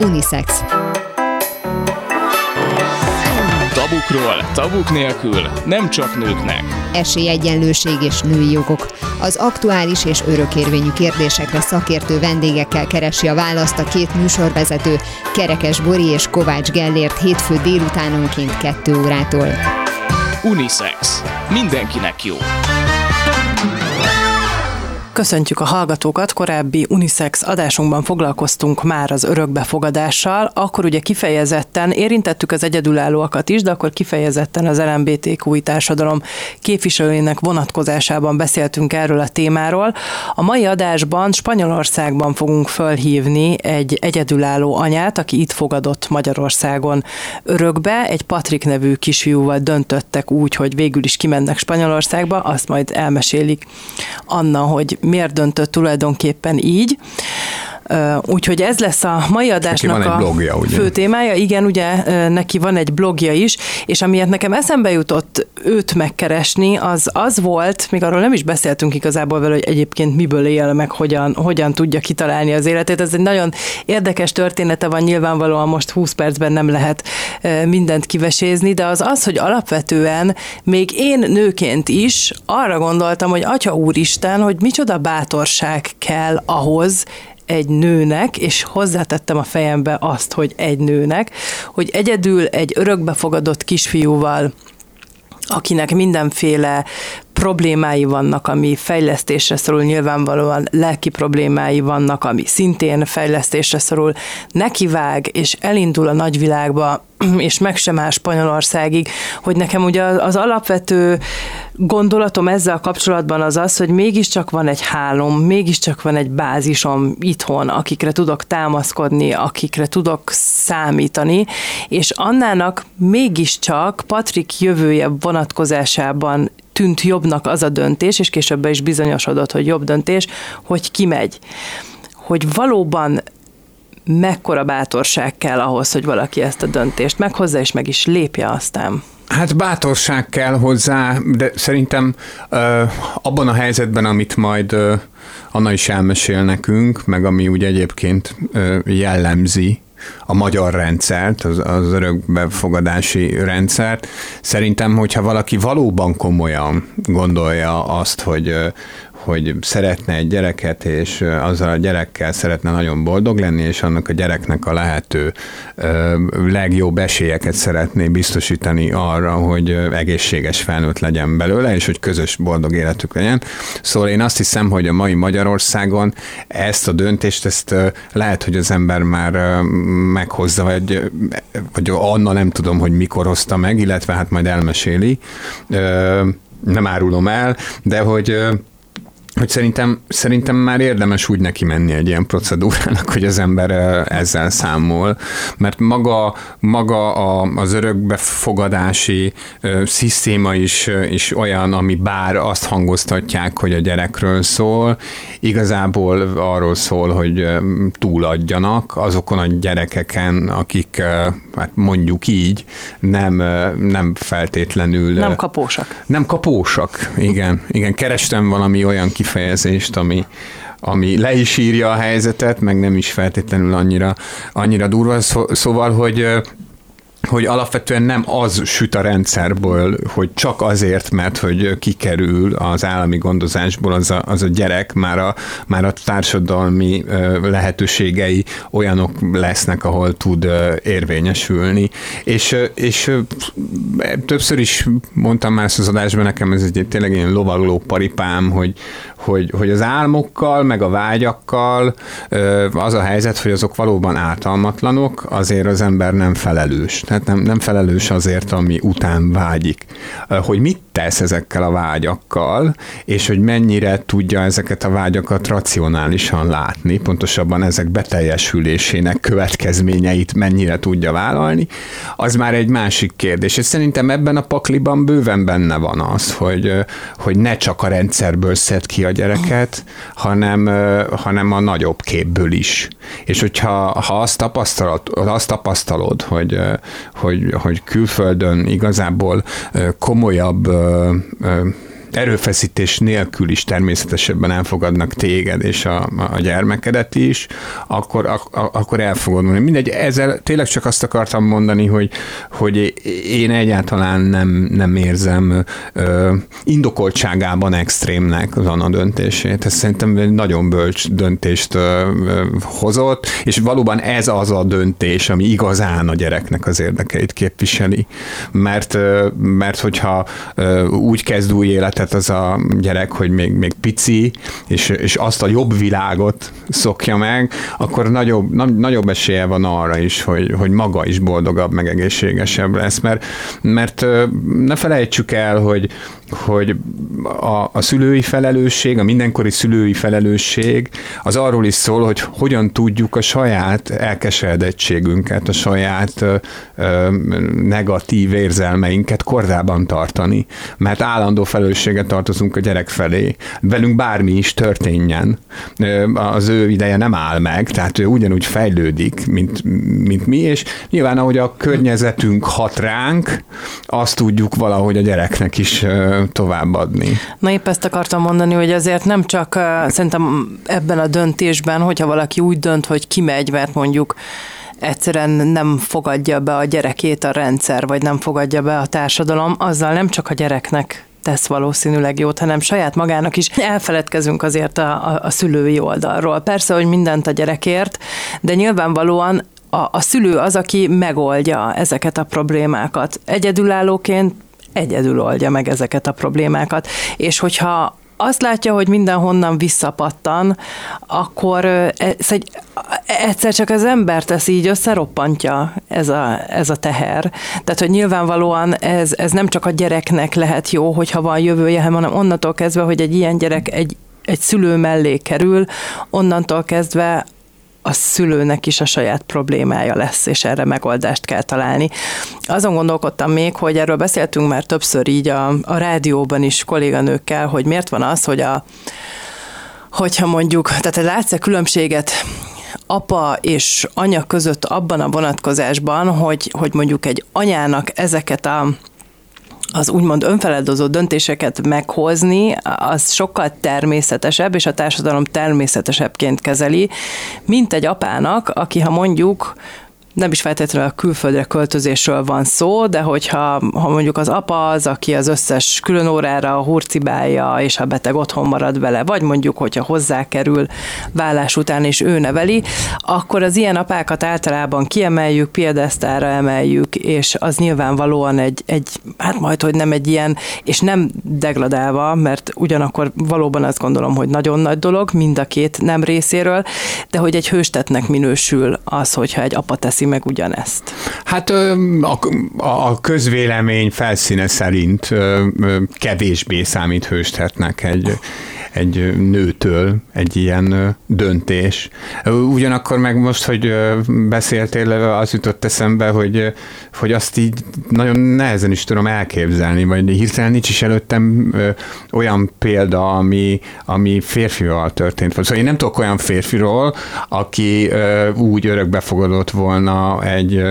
Unisex. Tabukról, tabuk nélkül, nem csak nőknek. Esélyegyenlőség és női jogok. Az aktuális és örökérvényű kérdésekre szakértő vendégekkel keresi a választ a két műsorvezető, Kerekes Bori és Kovács Gellért hétfő délutánonként 2 órától. Unisex. Mindenkinek jó. Köszöntjük a hallgatókat, korábbi Unisex adásunkban foglalkoztunk már az örökbefogadással, akkor ugye kifejezetten érintettük az egyedülállóakat is, de akkor kifejezetten az LMBTQI társadalom képviselőinek vonatkozásában beszéltünk erről a témáról. A mai adásban Spanyolországban fogunk fölhívni egy egyedülálló anyát, aki itt fogadott Magyarországon örökbe. Egy Patrik nevű kisfiúval döntöttek úgy, hogy végül is kimennek Spanyolországba, azt majd elmesélik Anna, hogy miért döntött tulajdonképpen így. Úgyhogy ez lesz a mai adásnak van a blogja, ugye? fő témája. Igen, ugye neki van egy blogja is, és amiért nekem eszembe jutott őt megkeresni, az az volt, még arról nem is beszéltünk igazából vele, hogy egyébként miből él, meg hogyan, hogyan tudja kitalálni az életét. Ez egy nagyon érdekes története van, nyilvánvalóan most 20 percben nem lehet mindent kivesézni, de az az, hogy alapvetően még én nőként is arra gondoltam, hogy Atya Úristen, hogy micsoda bátorság kell ahhoz, egy nőnek, és hozzátettem a fejembe azt, hogy egy nőnek, hogy egyedül egy örökbefogadott kisfiúval akinek mindenféle problémái vannak, ami fejlesztésre szorul, nyilvánvalóan lelki problémái vannak, ami szintén fejlesztésre szorul, nekivág, és elindul a nagyvilágba, és meg sem áll Spanyolországig, hogy nekem ugye az alapvető gondolatom ezzel kapcsolatban az az, hogy mégiscsak van egy hálom, mégiscsak van egy bázisom itthon, akikre tudok támaszkodni, akikre tudok számítani, és Annának mégiscsak Patrik jövője vonatkozásában tűnt jobbnak az a döntés, és később is bizonyosodott, hogy jobb döntés, hogy kimegy. Hogy valóban mekkora bátorság kell ahhoz, hogy valaki ezt a döntést meghozza, és meg is lépje aztán. Hát bátorság kell hozzá, de szerintem ö, abban a helyzetben, amit majd ö, Anna is elmesél nekünk, meg ami úgy egyébként ö, jellemzi a magyar rendszert, az, az örökbefogadási rendszert. Szerintem, hogyha valaki valóban komolyan gondolja azt, hogy, hogy szeretne egy gyereket, és azzal a gyerekkel szeretne nagyon boldog lenni, és annak a gyereknek a lehető legjobb esélyeket szeretné biztosítani arra, hogy egészséges felnőtt legyen belőle, és hogy közös boldog életük legyen. Szóval én azt hiszem, hogy a mai Magyarországon ezt a döntést, ezt lehet, hogy az ember már meghozza, vagy, vagy Anna nem tudom, hogy mikor hozta meg, illetve hát majd elmeséli. Nem árulom el, de hogy hogy szerintem, szerintem már érdemes úgy neki menni egy ilyen procedúrának, hogy az ember ezzel számol, mert maga, maga a, az örökbefogadási ö, szisztéma is, is olyan, ami bár azt hangoztatják, hogy a gyerekről szól, igazából arról szól, hogy túladjanak azokon a gyerekeken, akik hát mondjuk így nem, nem feltétlenül... Nem kapósak. Nem kapósak, igen. Igen, kerestem valami olyan kif kifejezést, ami, ami le is írja a helyzetet, meg nem is feltétlenül annyira, annyira durva. Szóval, hogy hogy alapvetően nem az süt a rendszerből, hogy csak azért, mert hogy kikerül az állami gondozásból az a, az a gyerek, már a, már a társadalmi lehetőségei olyanok lesznek, ahol tud érvényesülni. És, és többször is mondtam már ezt az adásban, nekem ez egy tényleg ilyen lovagló paripám, hogy, hogy, hogy az álmokkal, meg a vágyakkal az a helyzet, hogy azok valóban ártalmatlanok, azért az ember nem felelős. Tehát nem, nem felelős azért, ami után vágyik. Hogy mit tesz ezekkel a vágyakkal, és hogy mennyire tudja ezeket a vágyakat racionálisan látni, pontosabban ezek beteljesülésének következményeit mennyire tudja vállalni, az már egy másik kérdés. És szerintem ebben a pakliban bőven benne van az, hogy, hogy ne csak a rendszerből szed ki a gyereket, hanem, hanem a nagyobb képből is. És hogyha ha azt, tapasztalod, azt tapasztalod, hogy, hogy, hogy külföldön igazából komolyabb Um. Erőfeszítés nélkül is természetesebben elfogadnak téged és a, a gyermekedet is, akkor, a, akkor el fogod. Mindegy, ezzel tényleg csak azt akartam mondani, hogy, hogy én egyáltalán nem, nem érzem ö, indokoltságában extrémnek az Anna döntését. Ez szerintem egy nagyon bölcs döntést ö, ö, hozott, és valóban ez az a döntés, ami igazán a gyereknek az érdekeit képviseli. Mert, mert hogyha úgy kezd új életet az a gyerek, hogy még, még pici, és, és azt a jobb világot szokja meg, akkor nagyobb, nagyobb esélye van arra is, hogy, hogy maga is boldogabb, meg egészségesebb lesz, mert, mert ne felejtsük el, hogy, hogy a, a szülői felelősség, a mindenkori szülői felelősség az arról is szól, hogy hogyan tudjuk a saját elkeseredettségünket, a saját ö, ö, negatív érzelmeinket kordában tartani, mert állandó felelősséget tartozunk a gyerek felé. Velünk bármi is történjen, az ő ideje nem áll meg, tehát ő ugyanúgy fejlődik, mint, mint mi, és nyilván ahogy a környezetünk hat ránk, azt tudjuk valahogy a gyereknek is továbbadni. Na épp ezt akartam mondani, hogy azért nem csak szerintem ebben a döntésben, hogyha valaki úgy dönt, hogy kimegy, mert mondjuk egyszerűen nem fogadja be a gyerekét a rendszer, vagy nem fogadja be a társadalom, azzal nem csak a gyereknek tesz valószínűleg jót, hanem saját magának is elfeledkezünk azért a, a, a szülői oldalról. Persze, hogy mindent a gyerekért, de nyilvánvalóan a, a szülő az, aki megoldja ezeket a problémákat. Egyedülállóként egyedül oldja meg ezeket a problémákat. És hogyha azt látja, hogy mindenhonnan visszapattan, akkor ez egy, egyszer csak az ember tesz így összeroppantja ez a, ez a teher. Tehát, hogy nyilvánvalóan ez, ez nem csak a gyereknek lehet jó, hogyha van jövője, hanem onnantól kezdve, hogy egy ilyen gyerek egy egy szülő mellé kerül, onnantól kezdve a szülőnek is a saját problémája lesz, és erre megoldást kell találni. Azon gondolkodtam még, hogy erről beszéltünk már többször így a, a rádióban is kolléganőkkel, hogy miért van az, hogy a hogyha mondjuk, tehát látsz-e különbséget apa és anya között abban a vonatkozásban, hogy, hogy mondjuk egy anyának ezeket a az úgymond önfeledozó döntéseket meghozni, az sokkal természetesebb, és a társadalom természetesebbként kezeli, mint egy apának, aki ha mondjuk nem is feltétlenül a külföldre költözésről van szó, de hogyha ha mondjuk az apa az, aki az összes külön órára hurcibálja, és a beteg otthon marad vele, vagy mondjuk, hogyha hozzákerül vállás után, és ő neveli, akkor az ilyen apákat általában kiemeljük, piedesztára emeljük, és az nyilvánvalóan egy, egy, hát majd, hogy nem egy ilyen, és nem degradálva, mert ugyanakkor valóban azt gondolom, hogy nagyon nagy dolog, mind a két nem részéről, de hogy egy hőstetnek minősül az, hogyha egy apa teszi meg ugyanezt? Hát a, a közvélemény felszíne szerint kevésbé számít hősthetnek egy egy nőtől egy ilyen döntés. Ugyanakkor meg most, hogy beszéltél, az jutott eszembe, hogy, hogy azt így nagyon nehezen is tudom elképzelni, vagy hirtelen nincs is előttem olyan példa, ami, ami férfival történt. Szóval én nem tudok olyan férfiról, aki úgy örökbefogadott volna egy,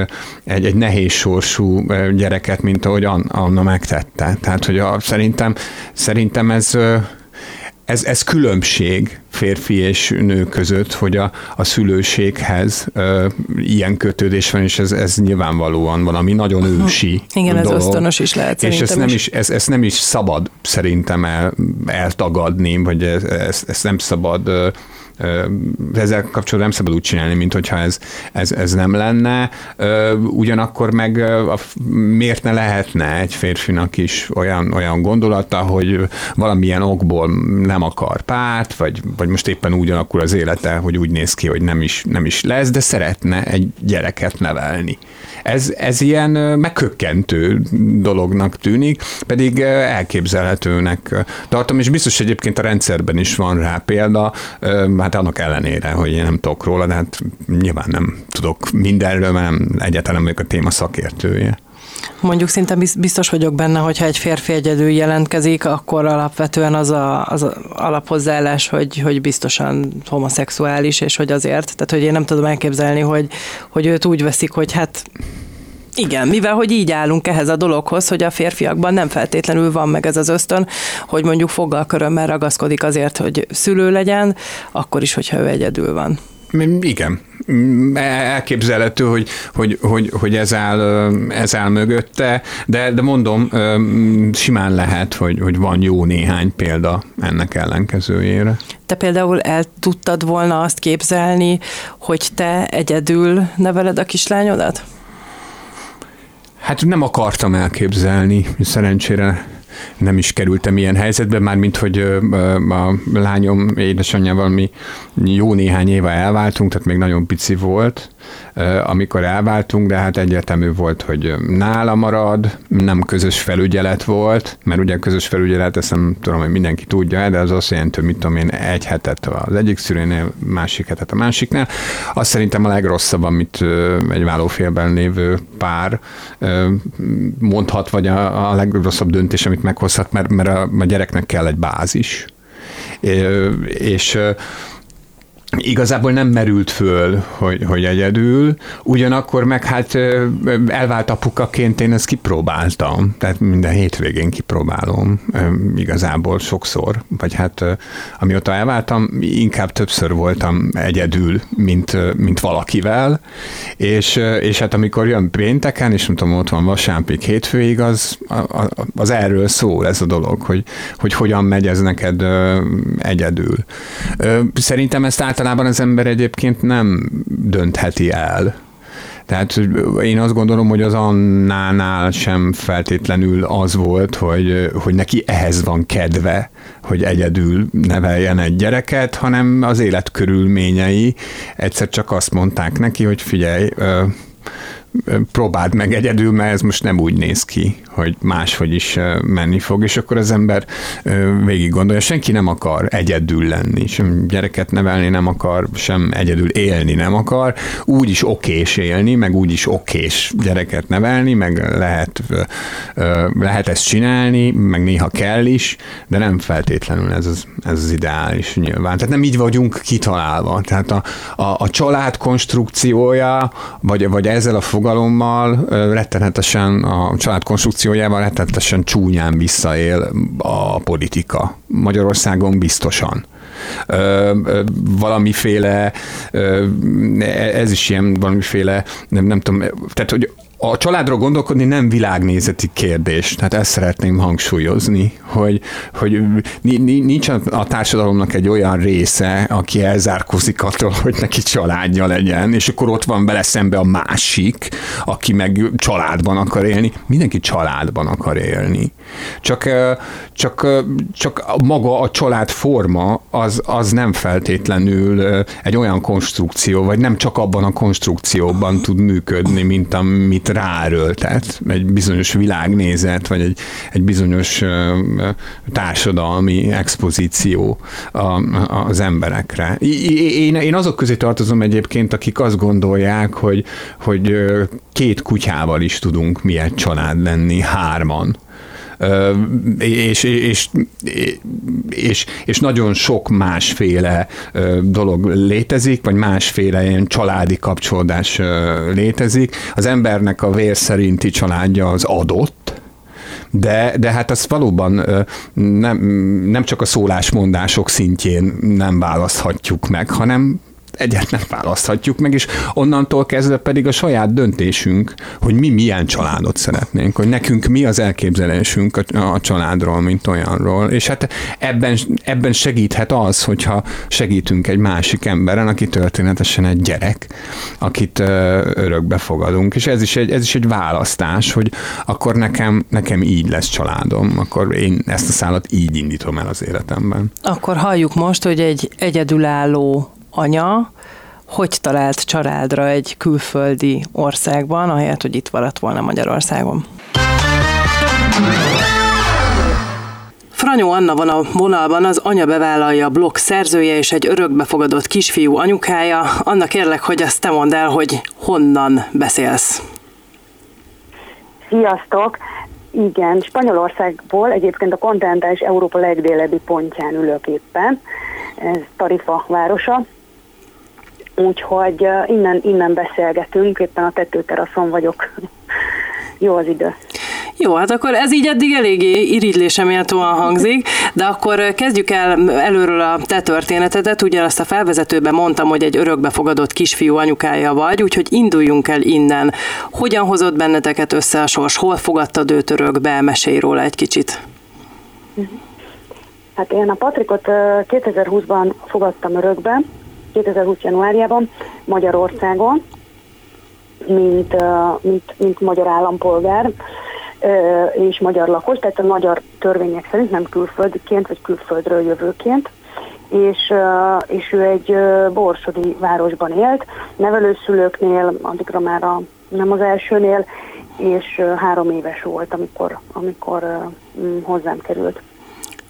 egy, egy nehéz sorsú gyereket, mint ahogy Anna megtette. Tehát, hogy a, szerintem, szerintem ez ez, ez különbség férfi és nő között, hogy a, a szülőséghez ö, ilyen kötődés van, és ez, ez nyilvánvalóan valami nagyon ősi Igen, dolog. ez ösztönös is lehet És ezt nem is, ez, ezt nem is szabad szerintem el, eltagadni, vagy ezt, ezt, ezt nem szabad ezzel kapcsolatban nem szabad úgy csinálni, mint hogyha ez, ez, ez nem lenne. Ugyanakkor meg miért ne lehetne egy férfinak is olyan, olyan gondolata, hogy valamilyen okból nem akar párt, vagy, vagy most éppen úgy alakul az élete, hogy úgy néz ki, hogy nem is, nem is lesz, de szeretne egy gyereket nevelni. Ez, ez ilyen megkökkentő dolognak tűnik, pedig elképzelhetőnek tartom, és biztos egyébként a rendszerben is van rá példa, hát annak ellenére, hogy én nem tudok róla, de hát nyilván nem tudok mindenről, mert nem, egyáltalán vagyok a téma szakértője. Mondjuk szinte biztos vagyok benne, hogyha egy férfi egyedül jelentkezik, akkor alapvetően az a, az a alaphozzáállás, hogy, hogy biztosan homoszexuális, és hogy azért, tehát hogy én nem tudom elképzelni, hogy, hogy őt úgy veszik, hogy hát Igen, mivel hogy így állunk ehhez a dologhoz, hogy a férfiakban nem feltétlenül van meg ez az ösztön, hogy mondjuk foggal körömmel ragaszkodik azért, hogy szülő legyen, akkor is, hogyha ő egyedül van. Igen, elképzelhető, hogy, hogy, hogy, hogy ez, áll, ez áll mögötte, de, de mondom, simán lehet, hogy, hogy van jó néhány példa ennek ellenkezőjére. Te például el tudtad volna azt képzelni, hogy te egyedül neveled a kislányodat? Hát nem akartam elképzelni, szerencsére nem is kerültem ilyen helyzetbe, már mint hogy a lányom édesanyjával mi jó néhány éve elváltunk, tehát még nagyon pici volt, amikor elváltunk, de hát egyértelmű volt, hogy nála marad, nem közös felügyelet volt, mert ugye közös felügyelet, ezt nem tudom, hogy mindenki tudja, de az azt jelenti, hogy mit tudom én, egy hetet az egyik szülőnél, másik hetet a másiknál. Azt szerintem a legrosszabb, amit egy válófélben lévő pár mondhat, vagy a, a legrosszabb döntés, amit meghozhat, mert, mert a, a gyereknek kell egy bázis. És igazából nem merült föl, hogy, hogy egyedül, ugyanakkor meg hát elvált apukaként én ezt kipróbáltam, tehát minden hétvégén kipróbálom igazából sokszor, vagy hát amióta elváltam, inkább többször voltam egyedül, mint, mint valakivel, és, és hát amikor jön pénteken, és nem tudom, ott van vasárnapig hétfőig, az, az erről szól ez a dolog, hogy, hogy hogyan megy ez neked egyedül. Szerintem ezt általában általában az ember egyébként nem döntheti el. Tehát én azt gondolom, hogy az Annánál sem feltétlenül az volt, hogy, hogy neki ehhez van kedve, hogy egyedül neveljen egy gyereket, hanem az életkörülményei egyszer csak azt mondták neki, hogy figyelj, próbáld meg egyedül, mert ez most nem úgy néz ki, hogy máshogy is menni fog, és akkor az ember végig gondolja, senki nem akar egyedül lenni, sem gyereket nevelni nem akar, sem egyedül élni nem akar, úgy is okés élni, meg úgy is okés gyereket nevelni, meg lehet, lehet ezt csinálni, meg néha kell is, de nem feltétlenül ez az, ez az ideális nyilván. Tehát nem így vagyunk kitalálva. Tehát a, a, a család konstrukciója, vagy, vagy ezzel a fogalommal rettenetesen a család konstrukció konstrukciójával rettetesen csúnyán visszaél a politika. Magyarországon biztosan. Ö, ö, valamiféle, ö, ez is ilyen valamiféle, nem, nem tudom, tehát hogy a családról gondolkodni nem világnézeti kérdés, tehát ezt szeretném hangsúlyozni, hogy, hogy nincs a társadalomnak egy olyan része, aki elzárkózik attól, hogy neki családja legyen, és akkor ott van vele szembe a másik, aki meg családban akar élni. Mindenki családban akar élni. Csak, csak, csak maga a család forma az, az nem feltétlenül egy olyan konstrukció, vagy nem csak abban a konstrukcióban tud működni, mint amit ráerőltet egy bizonyos világnézet, vagy egy, egy bizonyos társadalmi expozíció az emberekre. Én, én azok közé tartozom egyébként, akik azt gondolják, hogy, hogy két kutyával is tudunk mi egy család lenni, hárman és, és, és, és nagyon sok másféle dolog létezik, vagy másféle ilyen családi kapcsolódás létezik. Az embernek a vér szerinti családja az adott, de, de hát azt valóban nem, nem csak a szólásmondások szintjén nem választhatjuk meg, hanem nem választhatjuk meg, és onnantól kezdve pedig a saját döntésünk, hogy mi milyen családot szeretnénk, hogy nekünk mi az elképzelésünk a, a családról, mint olyanról, és hát ebben, ebben segíthet az, hogyha segítünk egy másik emberen, aki történetesen egy gyerek, akit örökbe fogadunk, és ez is egy, ez is egy választás, hogy akkor nekem, nekem így lesz családom, akkor én ezt a szállat így indítom el az életemben. Akkor halljuk most, hogy egy egyedülálló anya hogy talált családra egy külföldi országban, ahelyett, hogy itt maradt volna Magyarországon. Franyó Anna van a vonalban, az Anya bevállalja a blog szerzője és egy örökbefogadott kisfiú anyukája. Anna kérlek, hogy azt te mondd el, hogy honnan beszélsz. Sziasztok! Igen, Spanyolországból egyébként a kontinentális Európa legdélebbi pontján ülök éppen. Ez Tarifa városa, Úgyhogy innen, innen beszélgetünk, éppen a tetőteraszon vagyok jó az idő. Jó, hát akkor ez így eddig eléggé irigylésem hangzik, de akkor kezdjük el előről a te történetedet. Ugye azt a felvezetőben mondtam, hogy egy örökbefogadott kisfiú anyukája vagy, úgyhogy induljunk el innen. Hogyan hozott benneteket össze a sors? Hol fogadtad őt örökbe? Mesélj róla egy kicsit. Hát én a Patrikot 2020-ban fogadtam örökbe, 2020. januárjában Magyarországon, mint, mint, mint magyar állampolgár és magyar lakos, tehát a magyar törvények szerint nem külföldiként vagy külföldről jövőként, és, és ő egy borsodi városban élt, nevelőszülőknél, addigra már a, nem az elsőnél, és három éves volt, amikor, amikor hozzám került.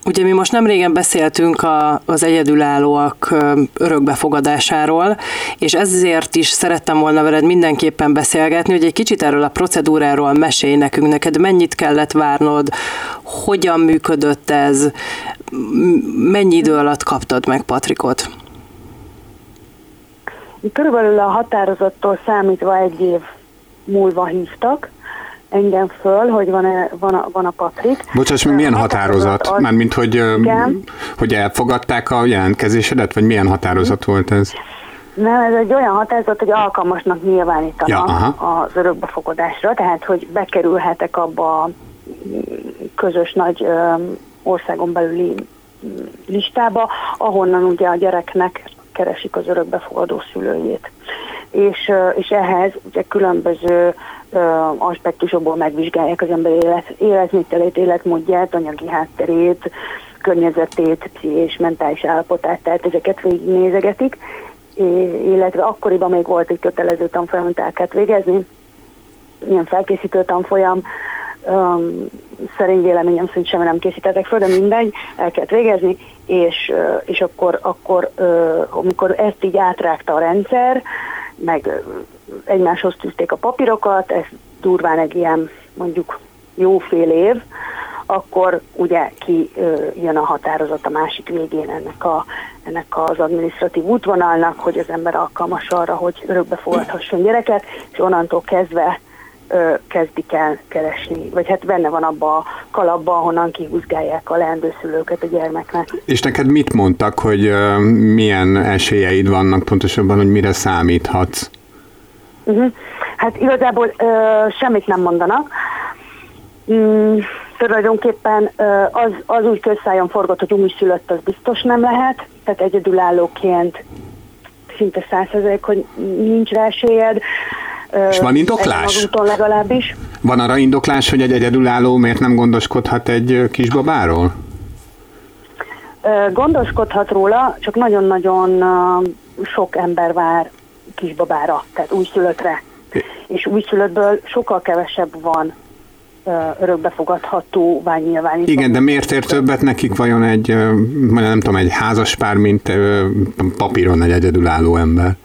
Ugye mi most nem régen beszéltünk a, az egyedülállóak örökbefogadásáról, és ezért is szerettem volna veled mindenképpen beszélgetni, hogy egy kicsit erről a procedúráról mesélj nekünk, neked mennyit kellett várnod, hogyan működött ez, mennyi idő alatt kaptad meg Patrikot? Körülbelül a határozattól számítva egy év múlva hívtak, engem föl, hogy van-e, van, a, van a Patrik. Bocsáss, mi milyen határozat? Az, Mármint, hogy, igen. hogy elfogadták a jelentkezésedet, vagy milyen határozat volt ez? Nem, ez egy olyan határozat, hogy alkalmasnak nyilvánítanak ja, az örökbefogadásra, tehát hogy bekerülhetek abba a közös nagy országon belüli listába, ahonnan ugye a gyereknek keresik az örökbefogadó szülőjét. És, és ehhez ugye különböző aspektusokból megvizsgálják az ember élet, életmételét, életmódját, anyagi hátterét, környezetét, pszichés, mentális állapotát, tehát ezeket végignézegetik, illetve akkoriban még volt egy kötelező tanfolyam, amit el kellett végezni, ilyen felkészítő tanfolyam, um, szerint véleményem szerint semmi nem készítettek föl, de mindegy, el kellett végezni, és, és akkor, akkor amikor ezt így átrágta a rendszer, meg egymáshoz tűzték a papírokat, ez durván egy ilyen mondjuk jó fél év, akkor ugye ki jön a határozat a másik végén ennek, a, ennek az administratív útvonalnak, hogy az ember alkalmas arra, hogy örökbe fogadhasson gyereket, és onnantól kezdve ö, kezdik el keresni, vagy hát benne van abba a kalapba, ahonnan kihúzgálják a leendőszülőket a gyermeknek. És neked mit mondtak, hogy ö, milyen esélyeid vannak pontosabban, hogy mire számíthatsz? Uh-huh. Hát igazából ö, semmit nem mondanak. Mm, tulajdonképpen ö, az, az úgy közszájon forgott, hogy újszülött, az biztos nem lehet, tehát egyedülállóként szinte százszerzelék, hogy nincs rá esélyed. És van indoklás? Legalábbis. Van arra indoklás, hogy egy egyedülálló miért nem gondoskodhat egy kisbabáról? Gondoskodhat róla, csak nagyon-nagyon sok ember vár kisbabára, tehát újszülöttre. És újszülöttből sokkal kevesebb van örökbefogadható ványnyilvánító. Igen, de miért ér többet nekik vajon egy, nem tudom, egy házaspár, mint papíron egy egyedülálló ember?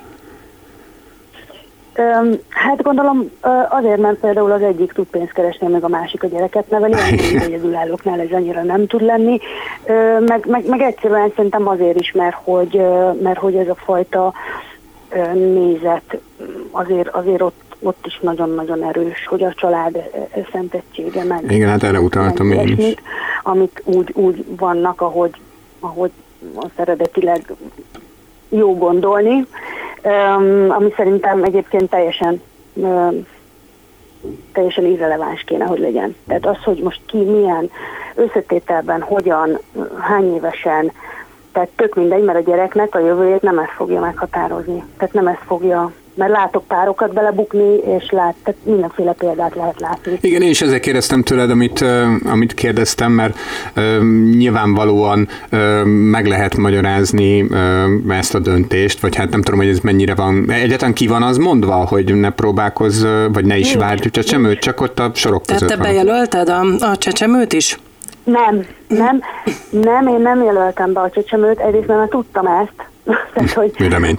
Hát gondolom azért, mert például az egyik tud pénzt keresni, meg a másik a gyereket neveli, az egyedülállóknál ez annyira nem tud lenni, meg, meg, meg egyszerűen szerintem azért is, mert hogy, mert hogy ez a fajta nézet azért, azért ott, ott is nagyon-nagyon erős, hogy a család e, e, szentettsége meg. Igen, hát erre utaltam én is. Amik úgy, úgy vannak, ahogy, ahogy az eredetileg jó gondolni, ami szerintem egyébként teljesen teljesen irreleváns kéne, hogy legyen. Tehát az, hogy most ki milyen összetételben, hogyan, hány évesen, tehát tök mindegy, mert a gyereknek a jövőjét nem ezt fogja meghatározni. Tehát nem ezt fogja mert látok párokat belebukni, és lát, tehát mindenféle példát lehet látni. Igen, én is ezért kérdeztem tőled, amit, amit kérdeztem, mert nyilvánvalóan meg lehet magyarázni ezt a döntést, vagy hát nem tudom, hogy ez mennyire van. Egyetlen ki van az mondva, hogy ne próbálkozz, vagy ne is várj csecsemőt, csak ott a sorok között Tehát te van. bejelölted a, a csecsemőt is? Nem, nem, nem, én nem jelöltem be a csecsemőt, egyrészt mert tudtam ezt, tehát, hogy,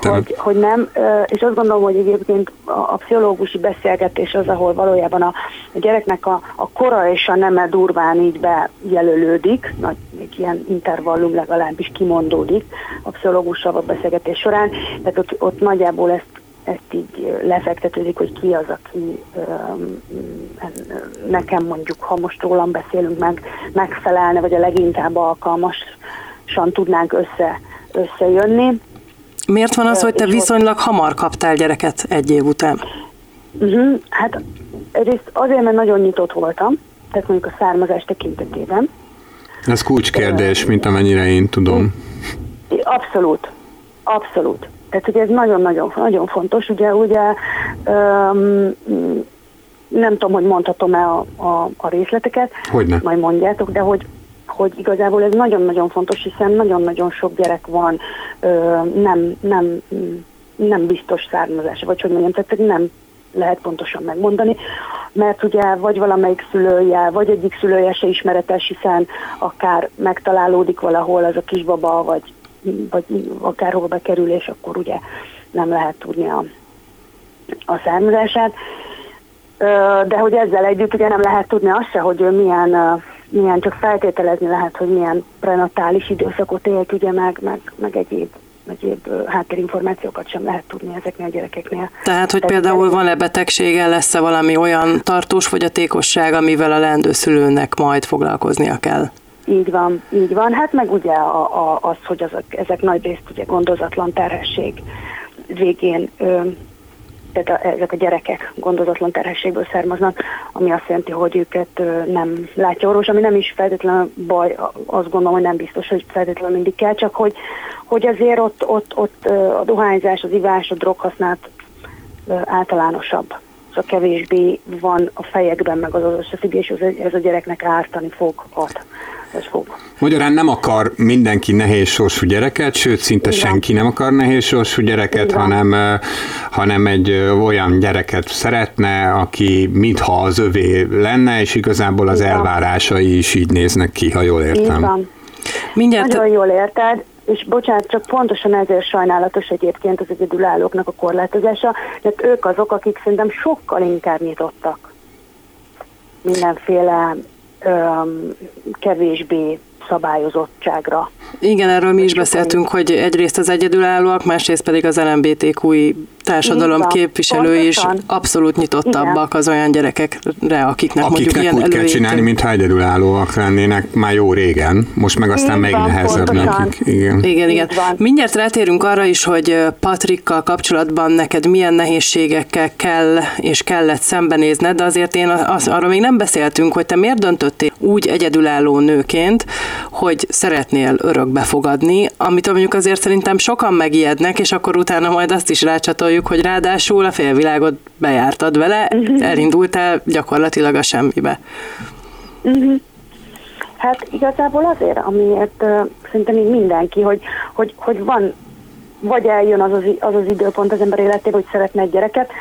hogy, hogy nem, és azt gondolom, hogy egyébként a, pszichológusi beszélgetés az, ahol valójában a, a gyereknek a, a kora és a neme durván így bejelölődik, nagy, egy ilyen intervallum legalábbis kimondódik a pszichológussal a beszélgetés során, tehát ott, ott nagyjából ezt ezt így lefektetődik, hogy ki az, aki nekem mondjuk, ha most rólam beszélünk meg, megfelelne, vagy a leginkább alkalmasan tudnánk össze, összejönni. Miért van az, hogy te viszonylag hamar kaptál gyereket egy év után? Uh-huh. Hát egyrészt azért, mert nagyon nyitott voltam, tehát mondjuk a származás tekintetében. Ez kulcskérdés, mint amennyire én tudom. Abszolút, abszolút. Tehát, hogy ez nagyon-nagyon nagyon fontos. Ugye, ugye um, nem tudom, hogy mondhatom-e a, a, a részleteket, Hogyne. majd mondjátok, de hogy hogy igazából ez nagyon-nagyon fontos, hiszen nagyon-nagyon sok gyerek van ö, nem, nem, nem biztos származás, vagy hogy mondjam, tehát nem lehet pontosan megmondani, mert ugye vagy valamelyik szülője, vagy egyik szülője se ismeretes, hiszen akár megtalálódik valahol az a kisbaba, vagy, vagy akárhol bekerül, és akkor ugye nem lehet tudni a, a származását. De hogy ezzel együtt ugye nem lehet tudni azt se, hogy ő milyen, milyen csak feltételezni lehet, hogy milyen prenatális időszakot élt, ugye meg, meg, meg egyéb egyéb háttérinformációkat sem lehet tudni ezeknél a gyerekeknél. Tehát, hogy Tehát például van-e betegsége, lesz-e valami olyan tartós fogyatékosság, amivel a leendő szülőnek majd foglalkoznia kell? Így van, így van. Hát meg ugye a, a, az, hogy azok, ezek nagy részt ugye gondozatlan terhesség végén ö, tehát a, ezek a gyerekek gondozatlan terhességből származnak, ami azt jelenti, hogy őket nem látja orvos, ami nem is feltétlenül baj, azt gondolom, hogy nem biztos, hogy feltétlenül mindig kell, csak hogy, hogy azért ott, ott, ott a dohányzás, az ivás, a droghasználat általánosabb. Szóval kevésbé van a fejekben meg az az összefüggés, ez a gyereknek ártani fog, hat ez fog. Magyarán nem akar mindenki nehéz sorsú gyereket, sőt, szinte Igen. senki nem akar nehéz sorsú gyereket, hanem, hanem egy olyan gyereket szeretne, aki mintha az övé lenne, és igazából az Igen. elvárásai is így néznek ki, ha jól értem. Igen. Mindjárt... Nagyon jól érted, és bocsánat, csak pontosan ezért sajnálatos egyébként az egyedülállóknak a korlátozása, mert ők azok, akik szerintem sokkal inkább nyitottak mindenféle kevésbé szabályozottságra. Igen, erről mi is beszéltünk, hogy egyrészt az egyedülállóak, másrészt pedig az LMBTQ társadalom van, képviselői is abszolút nyitottabbak Igen. az olyan gyerekekre, akiknek, akiknek mondjuk ilyen úgy kell csinálni, mintha egyedülállóak lennének már jó régen, most meg aztán még nehezebb pontosan. nekik. Igen, igen. igen. Mindjárt rátérünk arra is, hogy Patrikkal kapcsolatban neked milyen nehézségekkel kell és kellett szembenézned, de azért én az, arról még nem beszéltünk, hogy te miért döntöttél úgy egyedülálló nőként, hogy szeretnél örökbe fogadni, amit mondjuk azért szerintem sokan megijednek, és akkor utána majd azt is rácsatoljuk, hogy ráadásul a félvilágot bejártad vele, uh-huh. elindultál gyakorlatilag a semmibe. Uh-huh. Hát igazából azért, amiért uh, szerintem így mindenki, hogy, hogy, hogy van, vagy eljön az az, az az időpont az ember életében, hogy szeretne egy gyereket,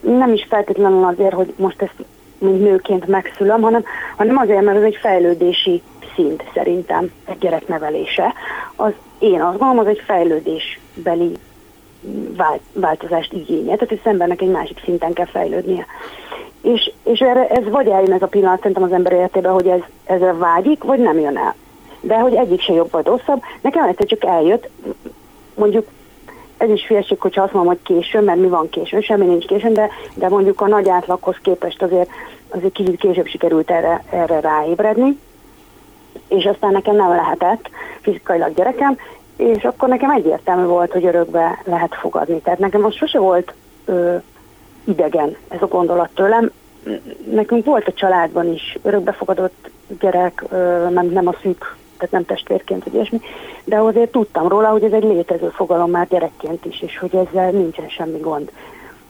nem is feltétlenül azért, hogy most ezt mint nőként megszülöm, hanem, hanem azért, mert ez egy fejlődési szint szerintem egy gyerek nevelése. Az én azt gondolom, az egy fejlődésbeli vált, változást igénye, tehát az embernek egy másik szinten kell fejlődnie. És, és erre, ez vagy eljön ez a pillanat szerintem az ember életében, hogy ez, ezzel vágyik, vagy nem jön el. De hogy egyik se jobb vagy rosszabb, nekem egyszer csak eljött, mondjuk ez is félség, hogyha azt mondom, hogy későn, mert mi van későn, semmi nincs későn, de, de mondjuk a nagy átlaghoz képest azért, azért kicsit később sikerült erre, erre ráébredni, és aztán nekem nem lehetett fizikailag gyerekem, és akkor nekem egyértelmű volt, hogy örökbe lehet fogadni. Tehát nekem most sose volt ö, idegen ez a gondolat tőlem. Nekünk volt a családban is örökbefogadott gyerek, ö, nem, nem a szűk tehát nem testvérként, vagy ilyesmi, de azért tudtam róla, hogy ez egy létező fogalom már gyerekként is, és hogy ezzel nincsen semmi gond.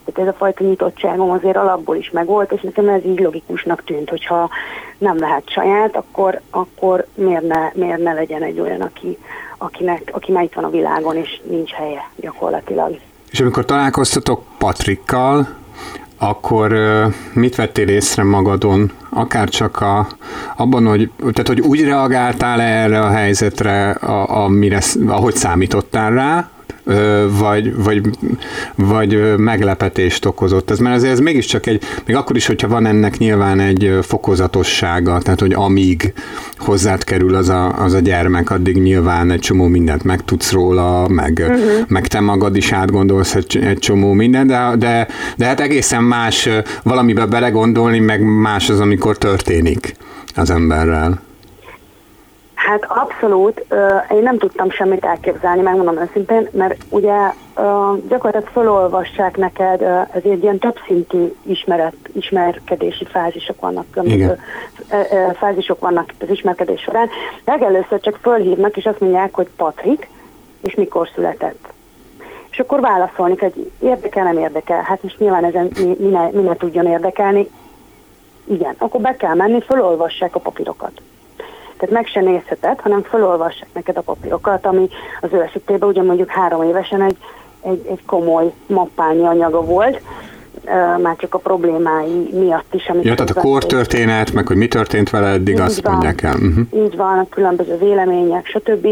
Tehát ez a fajta nyitottságom azért alapból is megvolt, és nekem ez így logikusnak tűnt, hogyha nem lehet saját, akkor, akkor miért, ne, miért ne legyen egy olyan, aki, akinek, aki már itt van a világon, és nincs helye gyakorlatilag. És amikor találkoztatok Patrikkal, akkor mit vettél észre magadon, akár csak a, abban, hogy, tehát, hogy úgy reagáltál erre a helyzetre, a, amire, ahogy számítottál rá, vagy, vagy, vagy meglepetést okozott. Ez, mert azért ez mégiscsak egy, még akkor is, hogyha van ennek nyilván egy fokozatossága, tehát hogy amíg hozzád kerül az a, az a gyermek, addig nyilván egy csomó mindent megtudsz róla, meg, uh-huh. meg te magad is átgondolsz egy, egy csomó mindent, de, de, de hát egészen más valamibe belegondolni, meg más az, amikor történik az emberrel. Hát abszolút, én nem tudtam semmit elképzelni, megmondom őszintén, mert ugye gyakorlatilag felolvassák neked, ezért ilyen többszintű ismeret, ismerkedési fázisok vannak, különböző fázisok vannak az ismerkedés során. Legelőször csak fölhívnak, és azt mondják, hogy Patrik, és mikor született. És akkor válaszolni, hogy érdekel, nem érdekel. Hát most nyilván ezen mi, mi, ne, mi ne tudjon érdekelni. Igen, akkor be kell menni, felolvassák a papírokat. Tehát meg se nézheted, hanem felolvassák neked a papírokat, ami az ő esetében ugye mondjuk három évesen egy, egy, egy komoly mappányi anyaga volt, már csak a problémái miatt is. Amit ja, tehát a kortörténet, meg hogy mi történt vele eddig, azt van, mondják el. Uh-huh. Így van, a különböző vélemények, stb.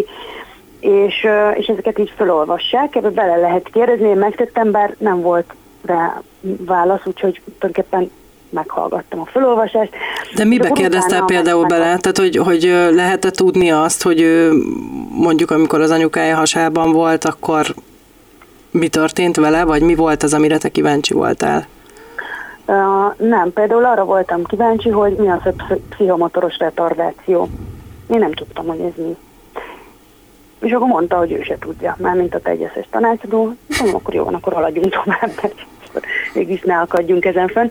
És, és ezeket így felolvassák, ebbe bele lehet kérdezni, én megtettem, bár nem volt rá válasz, úgyhogy tulajdonképpen meghallgattam a felolvasást. De mibe kérdeztél például bele? Tehát, hogy, hogy lehet-e tudni azt, hogy ő mondjuk amikor az anyukája hasában volt, akkor mi történt vele, vagy mi volt az, amire te kíváncsi voltál? Uh, nem, például arra voltam kíváncsi, hogy mi az a pszichomotoros retardáció. Én nem tudtam, hogy ez mi. És akkor mondta, hogy ő se tudja, már mint a tegyeszes tanácsadó. Mondom, akkor jó van, akkor haladjunk tovább, mert mégis ne akadjunk ezen fönn.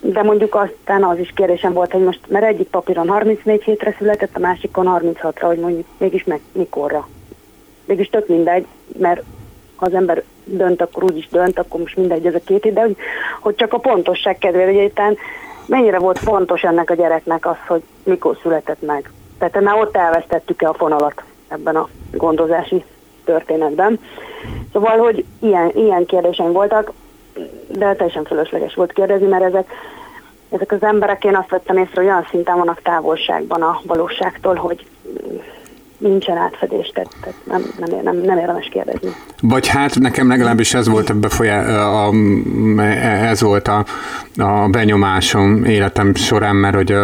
De mondjuk aztán az is kérdésem volt, hogy most, mert egyik papíron 34 hétre született, a másikon 36-ra, hogy mondjuk mégis meg mikorra. Mégis tök mindegy, mert ha az ember dönt, akkor úgy is dönt, akkor most mindegy ez a két ide, hogy, hogy csak a pontosság kedvére, hogy egyáltalán mennyire volt fontos ennek a gyereknek az, hogy mikor született meg. Tehát már ott elvesztettük-e a fonalat ebben a gondozási történetben. Szóval, hogy ilyen, ilyen kérdéseim voltak, de teljesen fölösleges volt kérdezni, mert ezek, ezek az emberek, én azt vettem észre, hogy olyan szinten vannak távolságban a valóságtól, hogy nincsen átfedés, tehát, tehát nem, nem, nem, nem érdemes kérdezni. Vagy hát nekem legalábbis ez volt a befolyá, a, ez volt a, a benyomásom életem során, mert hogy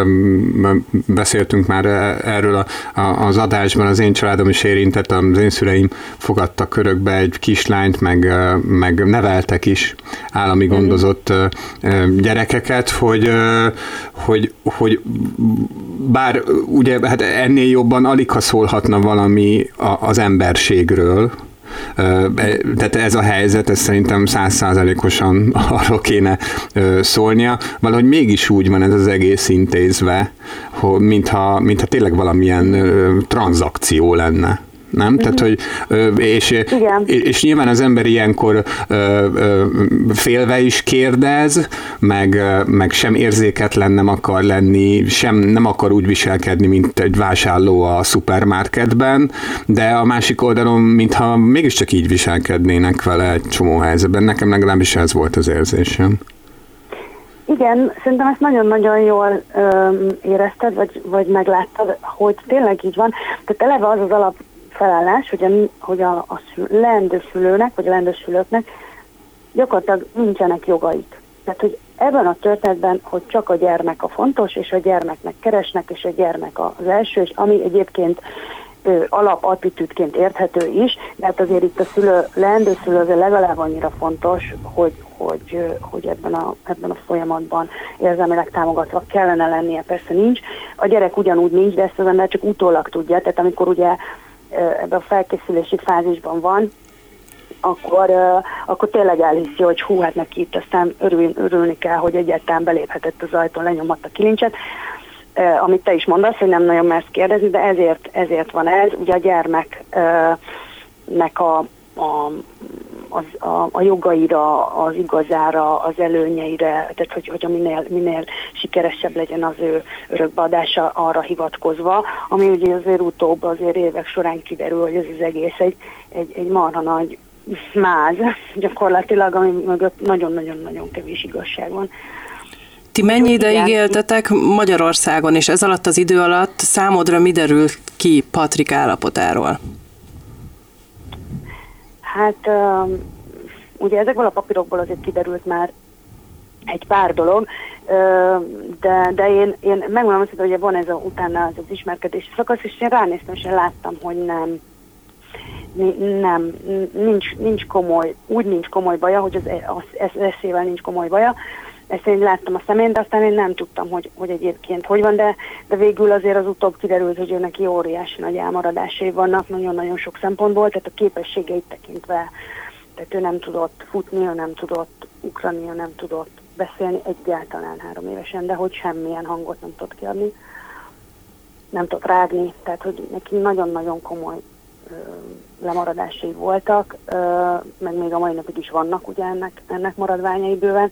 beszéltünk már erről a, a, az adásban, az én családom is érintett, az én szüleim fogadtak körökbe egy kislányt, meg, meg neveltek is állami mhm. gondozott gyerekeket, hogy, hogy, hogy bár ugye hát ennél jobban alig ha szólhatna valami az emberségről, tehát ez a helyzet, ez szerintem százszázalékosan arról kéne szólnia. Valahogy mégis úgy van ez az egész intézve, mintha, mintha tényleg valamilyen tranzakció lenne nem? Tehát, hogy, és, Igen. és nyilván az ember ilyenkor félve is kérdez, meg, meg sem érzéketlen nem akar lenni, sem nem akar úgy viselkedni, mint egy vásárló a szupermarketben, de a másik oldalon, mintha mégiscsak így viselkednének vele egy csomó helyzetben. Nekem legalábbis ez volt az érzésem. Igen, szerintem ezt nagyon-nagyon jól öm, érezted, vagy, vagy megláttad, hogy tényleg így van. Tehát eleve az az alap felállás, hogy a, hogy a, a leendő szülőnek, vagy a leendő szülőknek gyakorlatilag nincsenek jogaik. Tehát, hogy ebben a történetben, hogy csak a gyermek a fontos, és a gyermeknek keresnek, és a gyermek az első, és ami egyébként alapattitűdként érthető is, de hát azért itt a szülő, leendő szülő azért legalább annyira fontos, hogy, hogy, hogy ebben, a, ebben a folyamatban érzelmileg támogatva kellene lennie, persze nincs. A gyerek ugyanúgy nincs, de ezt az ember csak utólag tudja, tehát amikor ugye ebben a felkészülési fázisban van, akkor, akkor tényleg elhiszi, hogy hú, hát neki itt aztán örül, örülni kell, hogy egyáltalán beléphetett az ajtón, lenyomatta a kilincset. Amit te is mondasz, hogy nem nagyon mersz kérdezni, de ezért, ezért van ez. Ugye a gyermeknek a, a, az, a, a jogaira, az igazára, az előnyeire, tehát hogy, hogy a minél, minél sikeresebb legyen az ő örökbeadása arra hivatkozva, ami ugye azért utóbb azért évek során kiderül, hogy ez az egész egy, egy, egy marha nagy máz gyakorlatilag, ami mögött nagyon-nagyon-nagyon kevés igazság van. Ti mennyi ideig éltetek Magyarországon, és ez alatt az idő alatt számodra mi derült ki Patrik állapotáról? Hát ugye ezekből a papírokból azért kiderült már egy pár dolog, de, de én, én megmondom azt, hogy van ez a, utána az, az ismerkedési szakasz, és én ránéztem, és én láttam, hogy nem, nem, nincs, nincs komoly, úgy nincs komoly baja, hogy az, az, az eszével nincs komoly baja, ezt én láttam a szemén, de aztán én nem tudtam, hogy, hogy egyébként hogy van, de, de végül azért az utóbb kiderült, hogy ő neki óriási nagy elmaradásai vannak, nagyon-nagyon sok szempontból, tehát a képességeit tekintve, tehát ő nem tudott futni, ő nem tudott ugrani, ő nem tudott beszélni egyáltalán három évesen, de hogy semmilyen hangot nem tudott kiadni, nem tudott rágni, tehát hogy neki nagyon-nagyon komoly lemaradásai voltak, meg még a mai napig is vannak ugye ennek, ennek maradványai bőven,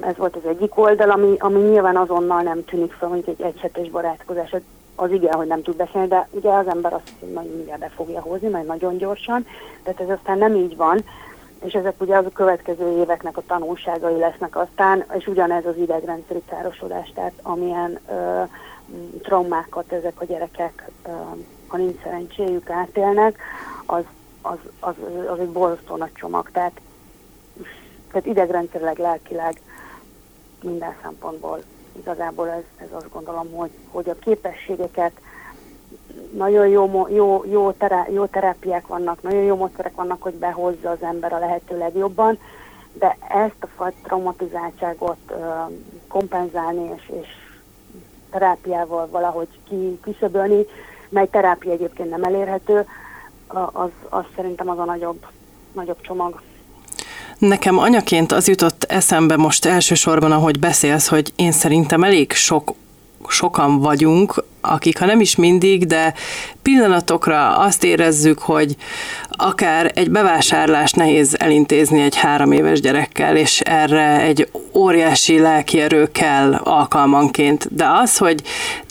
ez volt az egyik oldal, ami, ami nyilván azonnal nem tűnik fel, hogy egy egyhetes barátkozás. Az igen, hogy nem tud beszélni, de ugye az ember azt nagyon mindjárt be fogja hozni, majd nagyon gyorsan. Tehát ez aztán nem így van, és ezek ugye az a következő éveknek a tanulságai lesznek aztán, és ugyanez az idegrendszeri károsodás, tehát amilyen ö, traumákat ezek a gyerekek, ö, ha nincs szerencséjük, átélnek, az, az, az, az egy borzasztó nagy csomag. Tehát tehát idegrendszerileg, lelkileg, minden szempontból igazából ez, ez azt gondolom, hogy, hogy a képességeket nagyon jó, jó, jó, terá, jó terápiák vannak, nagyon jó módszerek vannak, hogy behozza az ember a lehető legjobban, de ezt a fajta traumatizáltságot kompenzálni és, és terápiával valahogy ki, kiszöbölni, mely terápia egyébként nem elérhető, az, az szerintem az a nagyobb, nagyobb csomag. Nekem anyaként az jutott eszembe most elsősorban, ahogy beszélsz, hogy én szerintem elég sok sokan vagyunk, akik, ha nem is mindig, de pillanatokra azt érezzük, hogy akár egy bevásárlást nehéz elintézni egy három éves gyerekkel, és erre egy óriási lelki erő kell alkalmanként. De az, hogy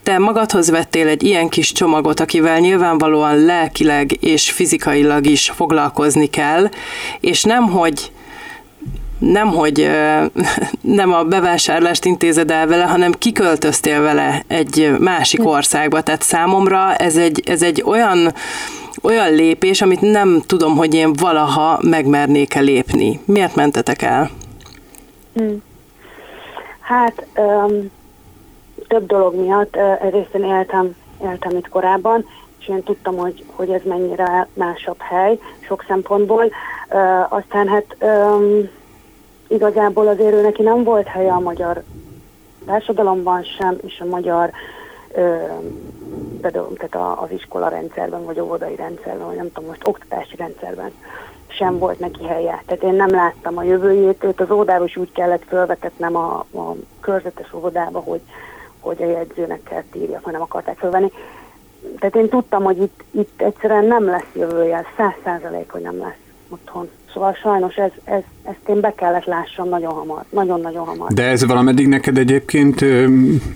te magadhoz vettél egy ilyen kis csomagot, akivel nyilvánvalóan lelkileg és fizikailag is foglalkozni kell, és nem, hogy nem, hogy nem a bevásárlást intézed el vele, hanem kiköltöztél vele egy másik országba. Tehát számomra ez egy, ez egy olyan, olyan lépés, amit nem tudom, hogy én valaha megmernék-e lépni. Miért mentetek el? Hmm. Hát um, több dolog miatt. Egyrészt én éltem, éltem itt korábban, és én tudtam, hogy, hogy ez mennyire másabb hely sok szempontból. Uh, aztán hát um, igazából azért ő neki nem volt helye a magyar társadalomban sem, és a magyar ö, tehát az iskola rendszerben, vagy óvodai rendszerben, vagy nem tudom, most oktatási rendszerben sem volt neki helye. Tehát én nem láttam a jövőjét, őt az óvodáros úgy kellett fölvetetnem a, a körzetes óvodába, hogy, hogy a jegyzőnek kell írjak, mert nem akarták fölvenni. Tehát én tudtam, hogy itt, itt egyszerűen nem lesz jövője, száz százalék, hogy nem lesz otthon. Szóval sajnos ez, ez, ezt én be kellett lássam nagyon hamar, nagyon-nagyon hamar. De ez valameddig neked egyébként ö,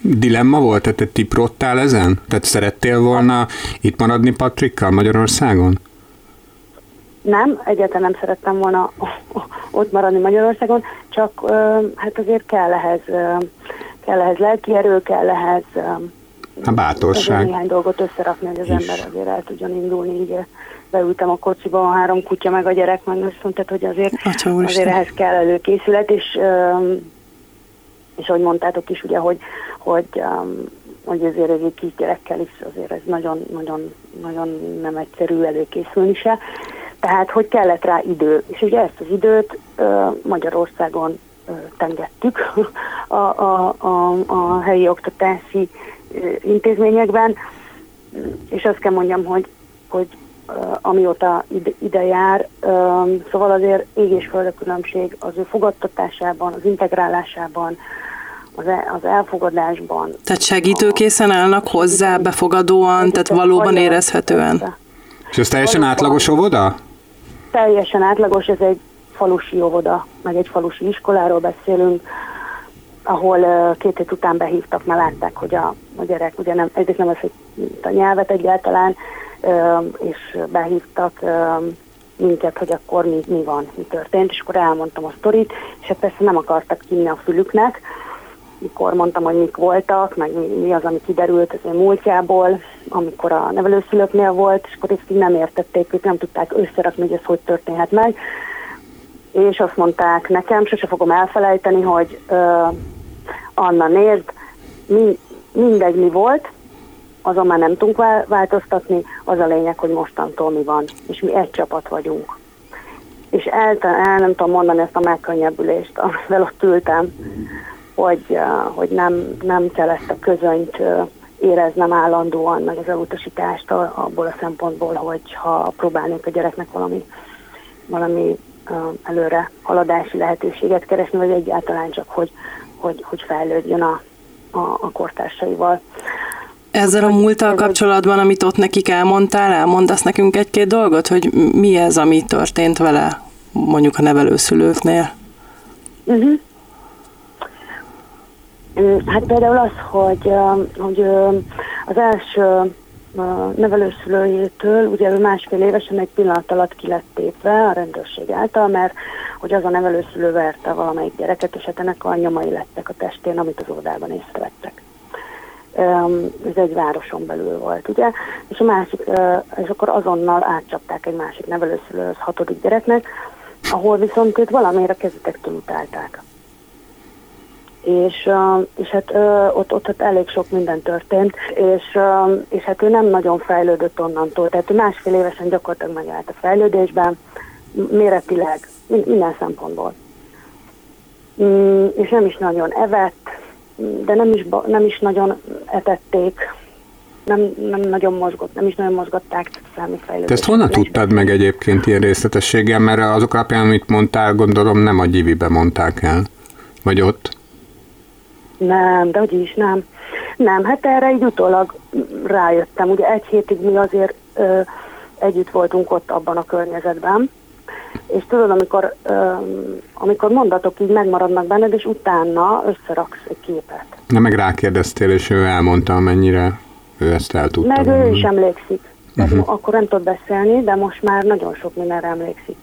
dilemma volt? Tehát te tiprottál ezen? Tehát szerettél volna itt maradni Patrikkal Magyarországon? Nem, egyáltalán nem szerettem volna ott maradni Magyarországon, csak ö, hát azért kell ehhez, ö, kell ehhez lelki erő, kell ehhez a bátorság. Néhány dolgot összerakni, hogy az is. ember azért el tudjon indulni így beültem a kocsiba, a három kutya meg a gyerek, meg azt mondtad, hogy azért, azért ehhez kell előkészület, és, és ahogy mondtátok is, ugye, hogy, hogy, hogy azért egy kis gyerekkel is azért ez nagyon, nagyon, nagyon nem egyszerű előkészülni se. Tehát, hogy kellett rá idő. És ugye ezt az időt Magyarországon tengettük a, a, a, a helyi oktatási intézményekben, és azt kell mondjam, hogy, hogy amióta ide, ide jár, szóval azért ég és föld különbség az ő fogadtatásában, az integrálásában, az, el, az elfogadásban. Tehát segítőkészen állnak hozzá, befogadóan, tehát valóban érezhetően. És ez teljesen átlagos óvoda? Teljesen átlagos, ez egy falusi óvoda, meg egy falusi iskoláról beszélünk, ahol két hét után behívtak, mert látták, hogy a, a gyerek ugye nem, egyrészt nem az, a nyelvet egyáltalán, és behívtak minket, hogy akkor mi, mi van, mi történt, és akkor elmondtam a sztorit, és hát persze nem akartak kinni a fülüknek, mikor mondtam, hogy mik voltak, meg mi, az, ami kiderült az én múltjából, amikor a nevelőszülőknél volt, és akkor ezt így nem értették, ők nem tudták összerakni, hogy ez hogy történhet meg. És azt mondták nekem, sose fogom elfelejteni, hogy uh, Anna, nézd, mi, mindegy mi volt, azon már nem tudunk változtatni, az a lényeg, hogy mostantól mi van, és mi egy csapat vagyunk. És el, el nem tudom mondani ezt a megkönnyebbülést, amivel ott ültem, hogy, hogy nem, nem kell ezt a közönyt éreznem állandóan, meg az elutasítást abból a szempontból, hogy ha próbálnék a gyereknek valami, valami előre haladási lehetőséget keresni, vagy egyáltalán csak, hogy, hogy, hogy fejlődjön a, a, a kortársaival. Ezzel a múlttal kapcsolatban, amit ott nekik elmondtál, elmondasz nekünk egy-két dolgot, hogy mi ez, ami történt vele, mondjuk a nevelőszülőknél? Uh-huh. Hát például az, hogy, hogy az első nevelőszülőjétől, ugye ő másfél évesen egy pillanat alatt ki lett tépve a rendőrség által, mert hogy az a nevelőszülő verte valamelyik gyereket, és hát ennek a nyomai lettek a testén, amit az óvodában észrevettek. Ez egy városon belül volt, ugye? És a másik, és akkor azonnal átcsapták egy másik nevelőszülőhöz hatodik gyereknek, ahol viszont őt valamire kezdetektől utálták és, és hát ott, ott, ott elég sok minden történt, és, és hát ő nem nagyon fejlődött onnantól, tehát ő másfél évesen gyakorlatilag megállt a fejlődésben, méretileg, minden szempontból. Mm, és nem is nagyon evett, de nem is, nem is nagyon etették, nem, nem nagyon mozgott, nem is nagyon mozgatták számi fejlődést. Te ezt honnan tudtad meg egyébként ilyen részletességgel, mert azok alapján, amit mondtál, gondolom nem a gyivibe mondták el, vagy ott? Nem, de hogy is nem. Nem, hát erre így utólag rájöttem. Ugye egy hétig mi azért ö, együtt voltunk ott abban a környezetben, és tudod, amikor, ö, amikor mondatok így megmaradnak benned, és utána összeraksz egy képet. Na meg rákérdeztél, és ő elmondta, mennyire ő ezt el tudta. Meg ő is emlékszik. Uh-huh. Akkor nem tud beszélni, de most már nagyon sok mindenre emlékszik.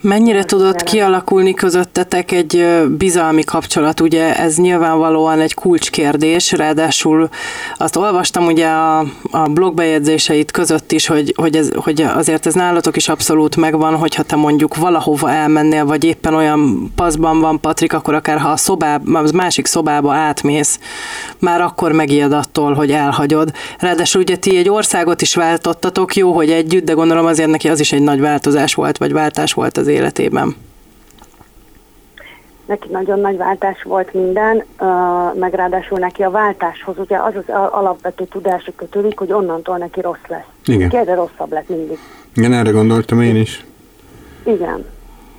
Mennyire tudott kialakulni közöttetek egy bizalmi kapcsolat? Ugye ez nyilvánvalóan egy kulcskérdés, ráadásul azt olvastam ugye a, a blogbejegyzéseit között is, hogy, hogy, ez, hogy azért ez nálatok is abszolút megvan, hogyha te mondjuk valahova elmennél, vagy éppen olyan paszban van Patrik, akkor akár ha a szobába, az másik szobába átmész, már akkor megijed attól, hogy elhagyod. Ráadásul ugye ti egy országot is váltottatok, jó, hogy együtt, de gondolom azért neki az is egy nagy változás volt, vagy váltás volt az életében? Neki nagyon nagy váltás volt minden, meg ráadásul neki a váltáshoz ugye az az alapvető tudása kötődik, hogy onnantól neki rossz lesz. Igen. Kérde rosszabb lett mindig. Igen, erre gondoltam én is. Igen.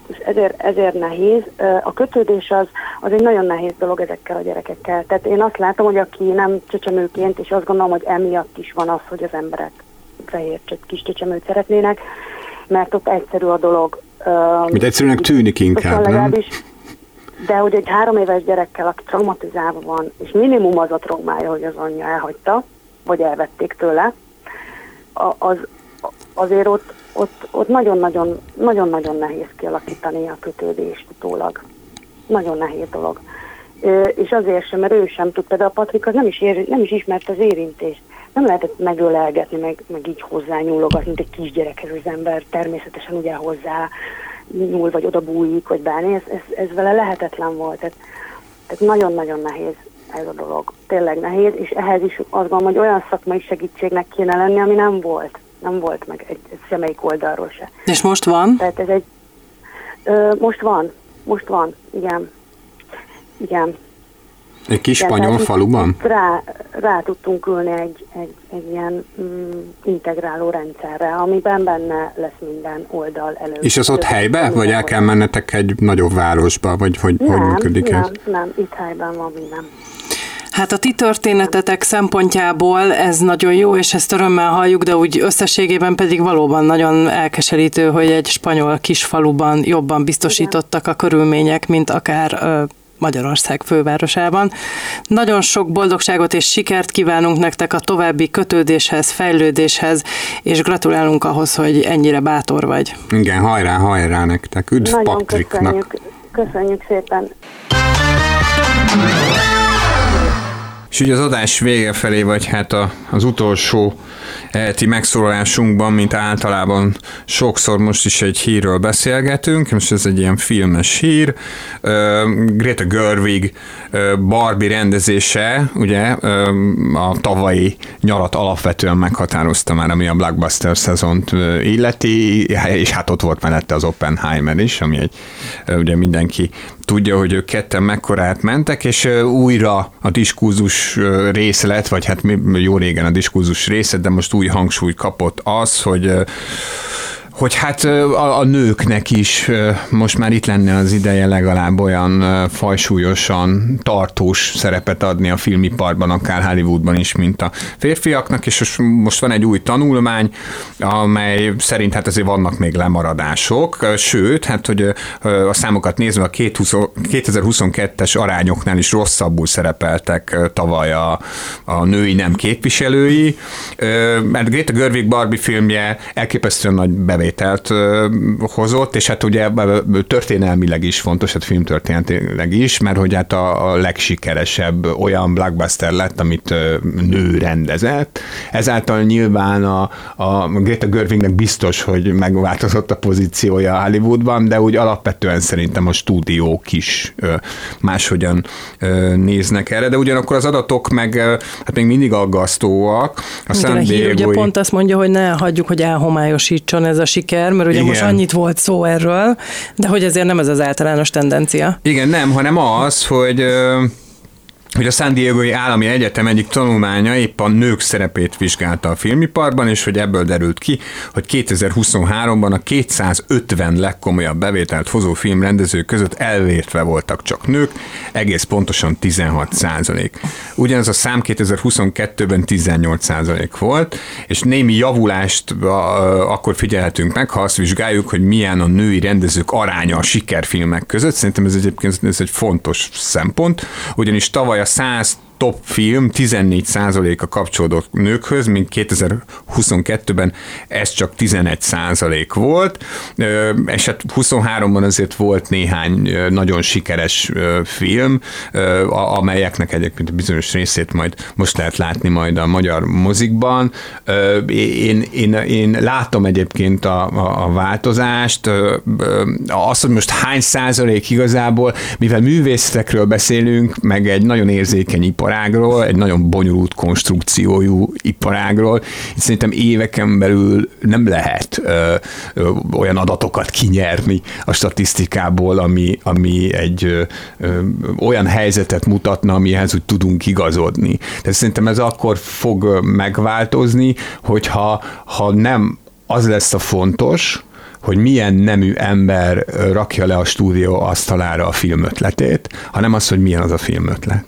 És ezért, ezért nehéz. A kötődés az, az egy nagyon nehéz dolog ezekkel a gyerekekkel. Tehát én azt látom, hogy aki nem csecsemőként, és azt gondolom, hogy emiatt is van az, hogy az emberek fehér kis csecsemőt szeretnének, mert ott egyszerű a dolog. Mint egyszerűen tűnik inkább, nem? De hogy egy három éves gyerekkel, aki traumatizálva van, és minimum az a traumája, hogy az anyja elhagyta, vagy elvették tőle, az, azért ott, ott, ott nagyon-nagyon, nagyon-nagyon nehéz kialakítani a kötődést utólag. Nagyon nehéz dolog. És azért sem, mert ő sem tudta, de a Patrik az nem is, ér, nem is ismert az érintést nem lehetett megölelgetni, meg, meg így hozzányúlogatni, mint egy kisgyerekhez az ember természetesen ugye hozzá nyúl, vagy oda bújik, vagy bármi, ez, ez, ez vele lehetetlen volt. Tehát, tehát nagyon-nagyon nehéz ez a dolog. Tényleg nehéz, és ehhez is azt gondolom, hogy olyan szakmai segítségnek kéne lenni, ami nem volt. Nem volt meg egy, egy szemelyik oldalról se. És most van? Tehát ez egy... Ö, most van. Most van, igen. Igen. Egy kis spanyol faluban? Rá, rá tudtunk ülni egy, egy, egy ilyen mm, integráló rendszerre, amiben benne lesz minden oldal elő. És az ott helyben, vagy el kell mennetek egy nagyobb városba, vagy hogy, nem, hogy működik nem, ez? Nem, nem, itt helyben van minden. Hát a ti történetetek szempontjából ez nagyon jó, és ezt örömmel halljuk, de úgy összességében pedig valóban nagyon elkeserítő, hogy egy spanyol kisfaluban jobban biztosítottak a körülmények, mint akár Magyarország fővárosában. Nagyon sok boldogságot és sikert kívánunk nektek a további kötődéshez, fejlődéshez, és gratulálunk ahhoz, hogy ennyire bátor vagy. Igen, hajrá, hajrá nektek. Üdv Nagyon Patriknak. Köszönjük, köszönjük szépen. És ugye az adás vége felé, vagy hát a, az utolsó heti megszólalásunkban, mint általában sokszor most is egy hírről beszélgetünk, most ez egy ilyen filmes hír. Greta Gerwig Barbie rendezése, ugye a tavalyi nyarat alapvetően meghatározta már, ami a blockbuster szezont illeti, és hát ott volt mellette az Oppenheimer is, ami egy, ugye mindenki tudja, hogy ők ketten mekkorát mentek, és újra a diskurzus lett, vagy hát jó régen a diskurzus része, de most új hangsúly kapott az, hogy hogy hát a, a nőknek is most már itt lenne az ideje legalább olyan fajsúlyosan tartós szerepet adni a filmiparban, akár Hollywoodban is, mint a férfiaknak, és most van egy új tanulmány, amely szerint hát azért vannak még lemaradások, sőt, hát hogy a számokat nézve a 2022-es arányoknál is rosszabbul szerepeltek tavaly a, a női nem képviselői, mert Greta Gerwig Barbie filmje elképesztően nagy bevétel bevételt hozott, és hát ugye történelmileg is fontos, hát filmtörténetileg is, mert hogy hát a, a legsikeresebb olyan blockbuster lett, amit nő rendezett. Ezáltal nyilván a, a Greta Gerwignek biztos, hogy megváltozott a pozíciója Hollywoodban, de úgy alapvetően szerintem a stúdiók is máshogyan néznek erre, de ugyanakkor az adatok meg hát még mindig aggasztóak. A San Diego... ugye pont azt mondja, hogy ne hagyjuk, hogy elhomályosítson ez a siker, mert ugye Igen. most annyit volt szó erről, de hogy ezért nem ez az általános tendencia. Igen, nem, hanem az, hogy hogy a San Diego Állami Egyetem egyik tanulmánya épp a nők szerepét vizsgálta a filmiparban, és hogy ebből derült ki, hogy 2023-ban a 250 legkomolyabb bevételt hozó filmrendezők között elvértve voltak csak nők, egész pontosan 16 százalék. Ugyanaz a szám 2022-ben 18 százalék volt, és némi javulást akkor figyelhetünk meg, ha azt vizsgáljuk, hogy milyen a női rendezők aránya a sikerfilmek között. Szerintem ez egyébként ez egy fontos szempont, ugyanis tavaly a 100 top film 14%-a kapcsolódott nőkhöz, mint 2022-ben ez csak 11% volt, és hát 23-ban azért volt néhány nagyon sikeres film, amelyeknek egyébként bizonyos részét majd most lehet látni majd a magyar mozikban. Én, én, én látom egyébként a, a, a változást, azt, hogy most hány százalék igazából, mivel művészetekről beszélünk, meg egy nagyon érzékeny ipar, iparágról, egy nagyon bonyolult konstrukciójú iparágról. Itt szerintem éveken belül nem lehet ö, ö, olyan adatokat kinyerni a statisztikából, ami, ami egy ö, ö, olyan helyzetet mutatna, amihez úgy tudunk igazodni. Tehát szerintem ez akkor fog megváltozni, hogyha ha nem az lesz a fontos, hogy milyen nemű ember rakja le a stúdió asztalára a filmötletét, hanem az, hogy milyen az a filmötlet.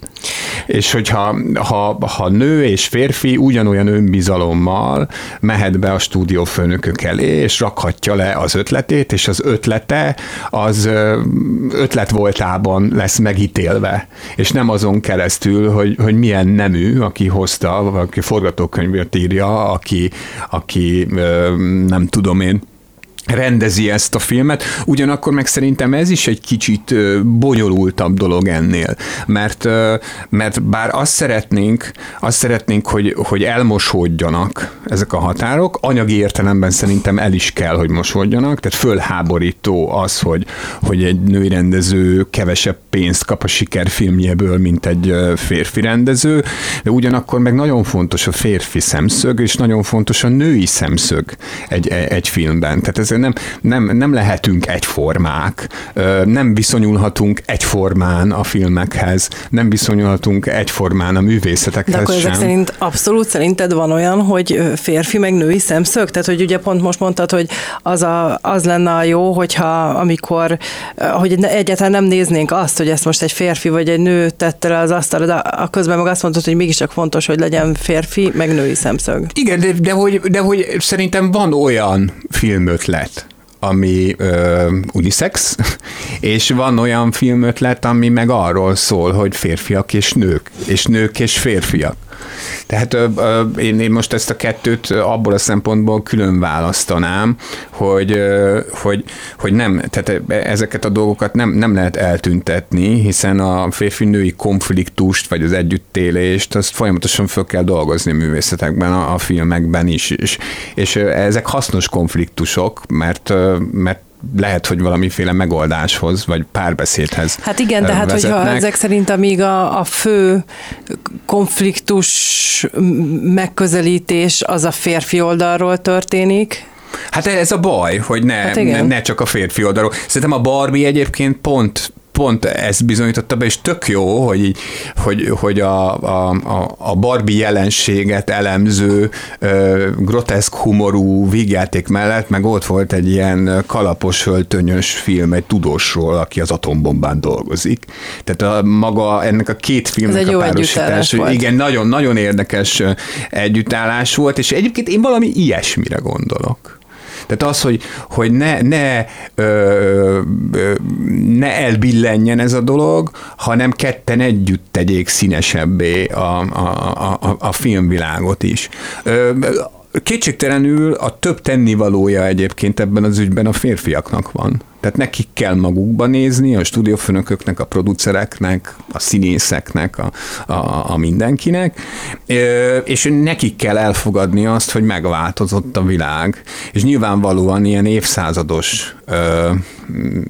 És hogyha ha, ha nő és férfi ugyanolyan önbizalommal mehet be a stúdiófőnökök elé, és rakhatja le az ötletét, és az ötlete az ötlet voltában lesz megítélve, és nem azon keresztül, hogy, hogy milyen nemű, aki hozta, aki forgatókönyvet írja, aki, aki nem tudom én, rendezi ezt a filmet, ugyanakkor meg szerintem ez is egy kicsit bonyolultabb dolog ennél, mert, mert bár azt szeretnénk, azt szeretnénk, hogy, hogy elmosódjanak ezek a határok, anyagi értelemben szerintem el is kell, hogy mosódjanak, tehát fölháborító az, hogy, hogy egy női rendező kevesebb pénzt kap a sikerfilmjéből, mint egy férfi rendező, de ugyanakkor meg nagyon fontos a férfi szemszög, és nagyon fontos a női szemszög egy, egy filmben. Tehát ez nem, nem, nem lehetünk egyformák, nem viszonyulhatunk egyformán a filmekhez, nem viszonyulhatunk egyformán a művészetekhez De akkor sem. ezek szerint abszolút szerinted van olyan, hogy férfi meg női szemszög? Tehát, hogy ugye pont most mondtad, hogy az, a, az lenne a jó, hogyha amikor, hogy egyáltalán nem néznénk azt, hogy ezt most egy férfi vagy egy nő tette le az asztalra, de a közben meg azt mondtad, hogy mégiscsak fontos, hogy legyen férfi, meg női szemszög. Igen, de, de, hogy, de hogy szerintem van olyan filmötlet, ami ö, unisex, és van olyan filmötlet, ami meg arról szól, hogy férfiak és nők, és nők és férfiak. Tehát én, én most ezt a kettőt abból a szempontból külön választanám, hogy, hogy, hogy nem, tehát ezeket a dolgokat nem, nem lehet eltüntetni, hiszen a férfi-női konfliktust, vagy az együttélést, azt folyamatosan föl kell dolgozni a művészetekben, a, a filmekben is, és, és ezek hasznos konfliktusok, mert, mert lehet, hogy valamiféle megoldáshoz, vagy párbeszédhez Hát igen, de hát hogyha ezek szerint amíg a, a fő konfliktus megközelítés az a férfi oldalról történik, Hát ez a baj, hogy ne, hát ne, ne csak a férfi oldalról. Szerintem a Barbie egyébként pont pont ezt bizonyította be, és tök jó, hogy, így, hogy, hogy a, a, a Barbie jelenséget elemző groteszk humorú vígjáték mellett, meg ott volt egy ilyen kalapos, öltönyös film egy tudósról, aki az atombombán dolgozik. Tehát a maga ennek a két filmnek a párosítás, igen, nagyon-nagyon érdekes együttállás volt, és egyébként én valami ilyesmire gondolok. Tehát az, hogy, hogy ne, ne, ö, ö, ne elbillenjen ez a dolog, hanem ketten együtt tegyék színesebbé a, a, a, a filmvilágot is. Ö, kétségtelenül a több tennivalója egyébként ebben az ügyben a férfiaknak van. Tehát nekik kell magukba nézni, a stúdiófőnököknek, a producereknek, a színészeknek, a, a, a mindenkinek, és nekik kell elfogadni azt, hogy megváltozott a világ. És nyilvánvalóan ilyen évszázados,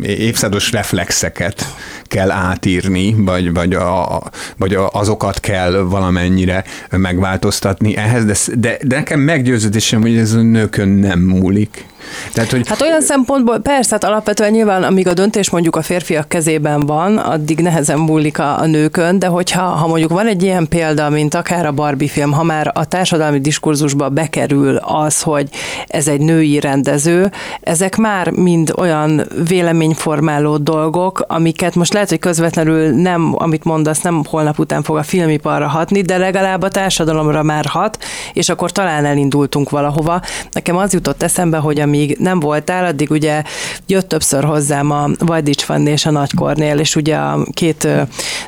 évszázados reflexeket kell átírni, vagy, vagy, a, vagy azokat kell valamennyire megváltoztatni ehhez, de, de, de nekem meggyőződésem, hogy ez a nőkön nem múlik. Tehát, hogy... Hát olyan szempontból, persze, hát alapvetően nyilván, amíg a döntés mondjuk a férfiak kezében van, addig nehezen múlik a, a nőkön, de hogyha ha mondjuk van egy ilyen példa, mint akár a Barbie film, ha már a társadalmi diskurzusba bekerül az, hogy ez egy női rendező, ezek már mind olyan véleményformáló dolgok, amiket most lehet, hogy közvetlenül nem, amit mondasz, nem holnap után fog a filmiparra hatni, de legalább a társadalomra már hat, és akkor talán elindultunk valahova. Nekem az jutott eszembe, hogy ami amíg nem voltál, addig ugye jött többször hozzám a Vajdics Fanni és a Nagy Kornél, és ugye a két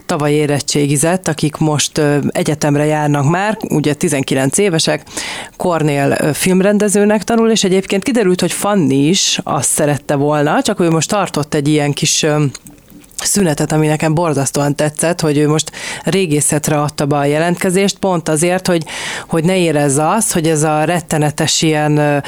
tavaly érettségizett, akik most egyetemre járnak már, ugye 19 évesek, Kornél filmrendezőnek tanul, és egyébként kiderült, hogy Fanni is azt szerette volna, csak ő most tartott egy ilyen kis szünetet, ami nekem borzasztóan tetszett, hogy ő most régészetre adta be a jelentkezést, pont azért, hogy, hogy ne érezze azt, hogy ez a rettenetes ilyen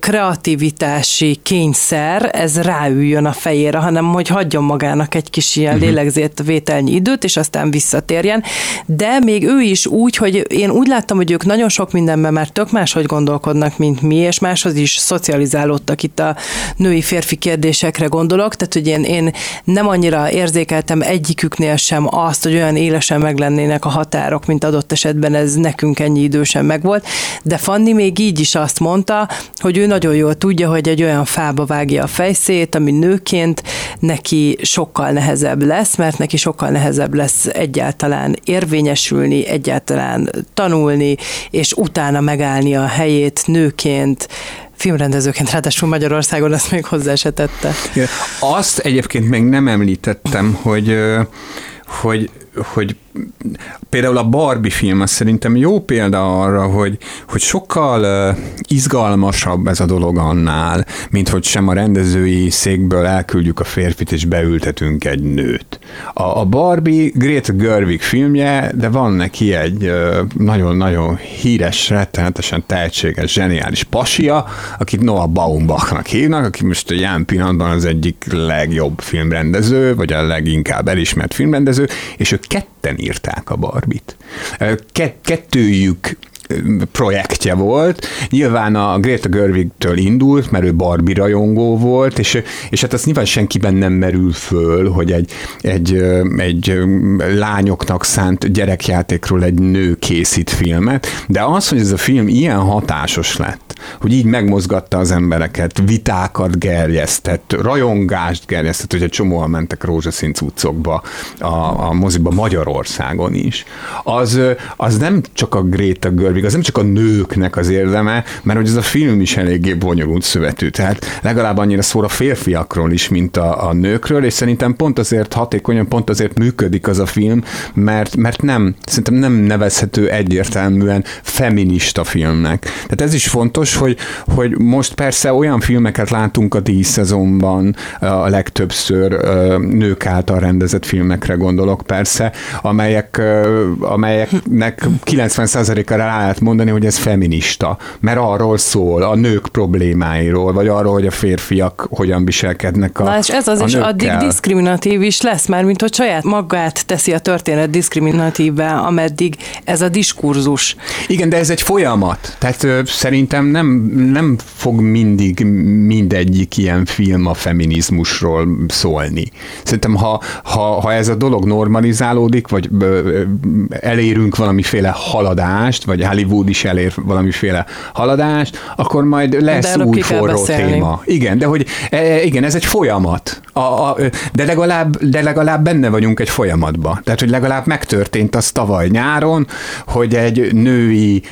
kreativitási kényszer, ez ráüljön a fejére, hanem hogy hagyjon magának egy kis ilyen uh-huh. időt, és aztán visszatérjen. De még ő is úgy, hogy én úgy láttam, hogy ők nagyon sok mindenben már tök máshogy gondolkodnak, mint mi, és máshoz is szocializálódtak itt a női-férfi kérdésekre gondolok, tehát hogy én, én nem annyira érzékeltem egyiküknél sem azt, hogy olyan élesen meglennének a határok, mint adott esetben ez nekünk ennyi idősen megvolt, de Fanni még így is azt mondta, hogy ő nagyon jól tudja, hogy egy olyan fába vágja a fejszét, ami nőként neki sokkal nehezebb lesz, mert neki sokkal nehezebb lesz egyáltalán érvényesülni, egyáltalán tanulni, és utána megállni a helyét nőként, filmrendezőként, ráadásul Magyarországon ezt még hozzá se tette. Azt egyébként még nem említettem, hogy hogy hogy például a Barbie film az szerintem jó példa arra, hogy, hogy sokkal izgalmasabb ez a dolog annál, mint hogy sem a rendezői székből elküldjük a férfit és beültetünk egy nőt. A, a Barbie Greta Gerwig filmje, de van neki egy nagyon-nagyon híres, rettenetesen tehetséges, zseniális pasia, akit Noah Baumbachnak hívnak, aki most a jelen pillanatban az egyik legjobb filmrendező, vagy a leginkább elismert filmrendező, és ő ketten írták a Barbit. kettőjük projektje volt. Nyilván a Greta Gerwig-től indult, mert ő Barbie rajongó volt, és, és hát azt nyilván senkiben nem merül föl, hogy egy, egy, egy lányoknak szánt gyerekjátékról egy nő készít filmet, de az, hogy ez a film ilyen hatásos lett, hogy így megmozgatta az embereket, vitákat gerjesztett, rajongást gerjesztett, hogy egy csomóan mentek rózsaszín cuccokba a, a moziba Magyarországon is. Az, az nem csak a Greta Gerwig, az nem csak a nőknek az érdeme, mert hogy ez a film is eléggé bonyolult szövetű, tehát legalább annyira szól a férfiakról is, mint a, a nőkről, és szerintem pont azért hatékonyan, pont azért működik az a film, mert, mert nem, szerintem nem nevezhető egyértelműen feminista filmnek. Tehát ez is fontos, hogy, hogy most persze olyan filmeket látunk a díjszezonban a legtöbbször nők által rendezett filmekre gondolok persze, amelyek, amelyeknek 90%-a rá lehet mondani, hogy ez feminista, mert arról szól, a nők problémáiról, vagy arról, hogy a férfiak hogyan viselkednek a Na és ez az is nőkkel. addig diszkriminatív is lesz, mert mint hogy saját magát teszi a történet diszkriminatívvá, ameddig ez a diskurzus. Igen, de ez egy folyamat. Tehát ö, szerintem nem, nem fog mindig mindegyik ilyen film a feminizmusról szólni. Szerintem ha, ha, ha ez a dolog normalizálódik, vagy elérünk valamiféle haladást, vagy Hollywood is elér valamiféle haladást, akkor majd lesz új forró téma. Igen, de hogy e, igen, ez egy folyamat. A, a, de, legalább, de legalább benne vagyunk egy folyamatba. Tehát, hogy legalább megtörtént az tavaly nyáron, hogy egy női,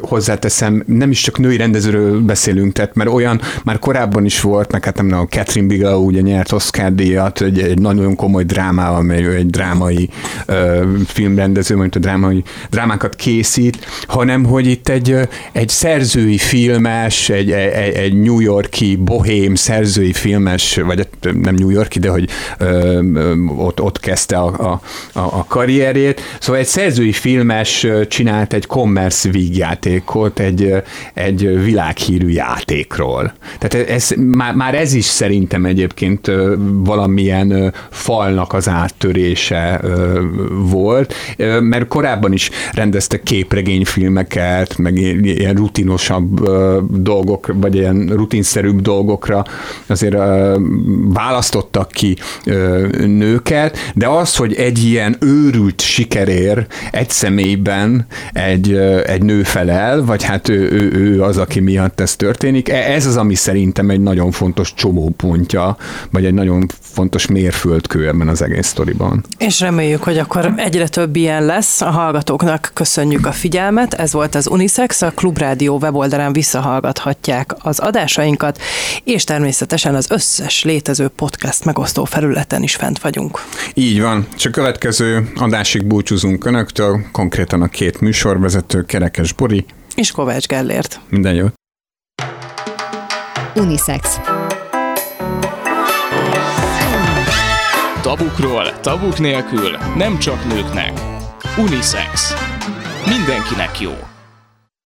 hozzáteszem, nem is csak női rendezőről beszélünk, tehát mert olyan már korábban is volt, meg hát nem tudom, Catherine Bigelow ugye nyert Oscar díjat, egy, egy nagyon komoly drámával, mert egy drámai ö, filmrendező, mondjuk a drámai, drámákat készít, hanem hogy itt egy, egy szerzői filmes, egy, egy, egy New Yorki bohém szerzői filmes, vagy hát nem New Yorki, de hogy ö, ö, ott, ott kezdte a, a, a, a karrierét. Szóval egy szerzői filmes csinált egy commerce vígjátékot, egy, egy világhírű játékról. Tehát ez, már, már ez is szerintem egyébként valamilyen falnak az áttörése volt, mert korábban is rendeztek képregényfilmeket, meg ilyen rutinosabb dolgok, vagy ilyen rutinszerűbb dolgokra azért választottak ki nőket, de az, hogy egy ilyen őrült sikerér egy személyben egy, egy nő felel, vagy hát ő, ő, ő az, aki miatt ez történik, e- ez az, ami szerintem egy nagyon fontos csomópontja, vagy egy nagyon fontos mérföldkő ebben az egész sztoriban. És reméljük, hogy akkor egyre több ilyen lesz. A hallgatóknak köszönjük a figyelmet. Ez volt az Unisex, a Klubrádió weboldalán visszahallgathatják az adásainkat, és természetesen az összes létező podcast megosztó felületen is fent vagyunk. Így van, csak következő adásig búcsúzunk Önöktől, konkrétan a két műsorvezető, Kerekes Bori, És Kovács Gellért. minden jót! Unisex. Tabukról, tabuk nélkül, nem csak nőknek. Unisex. Mindenkinek jó.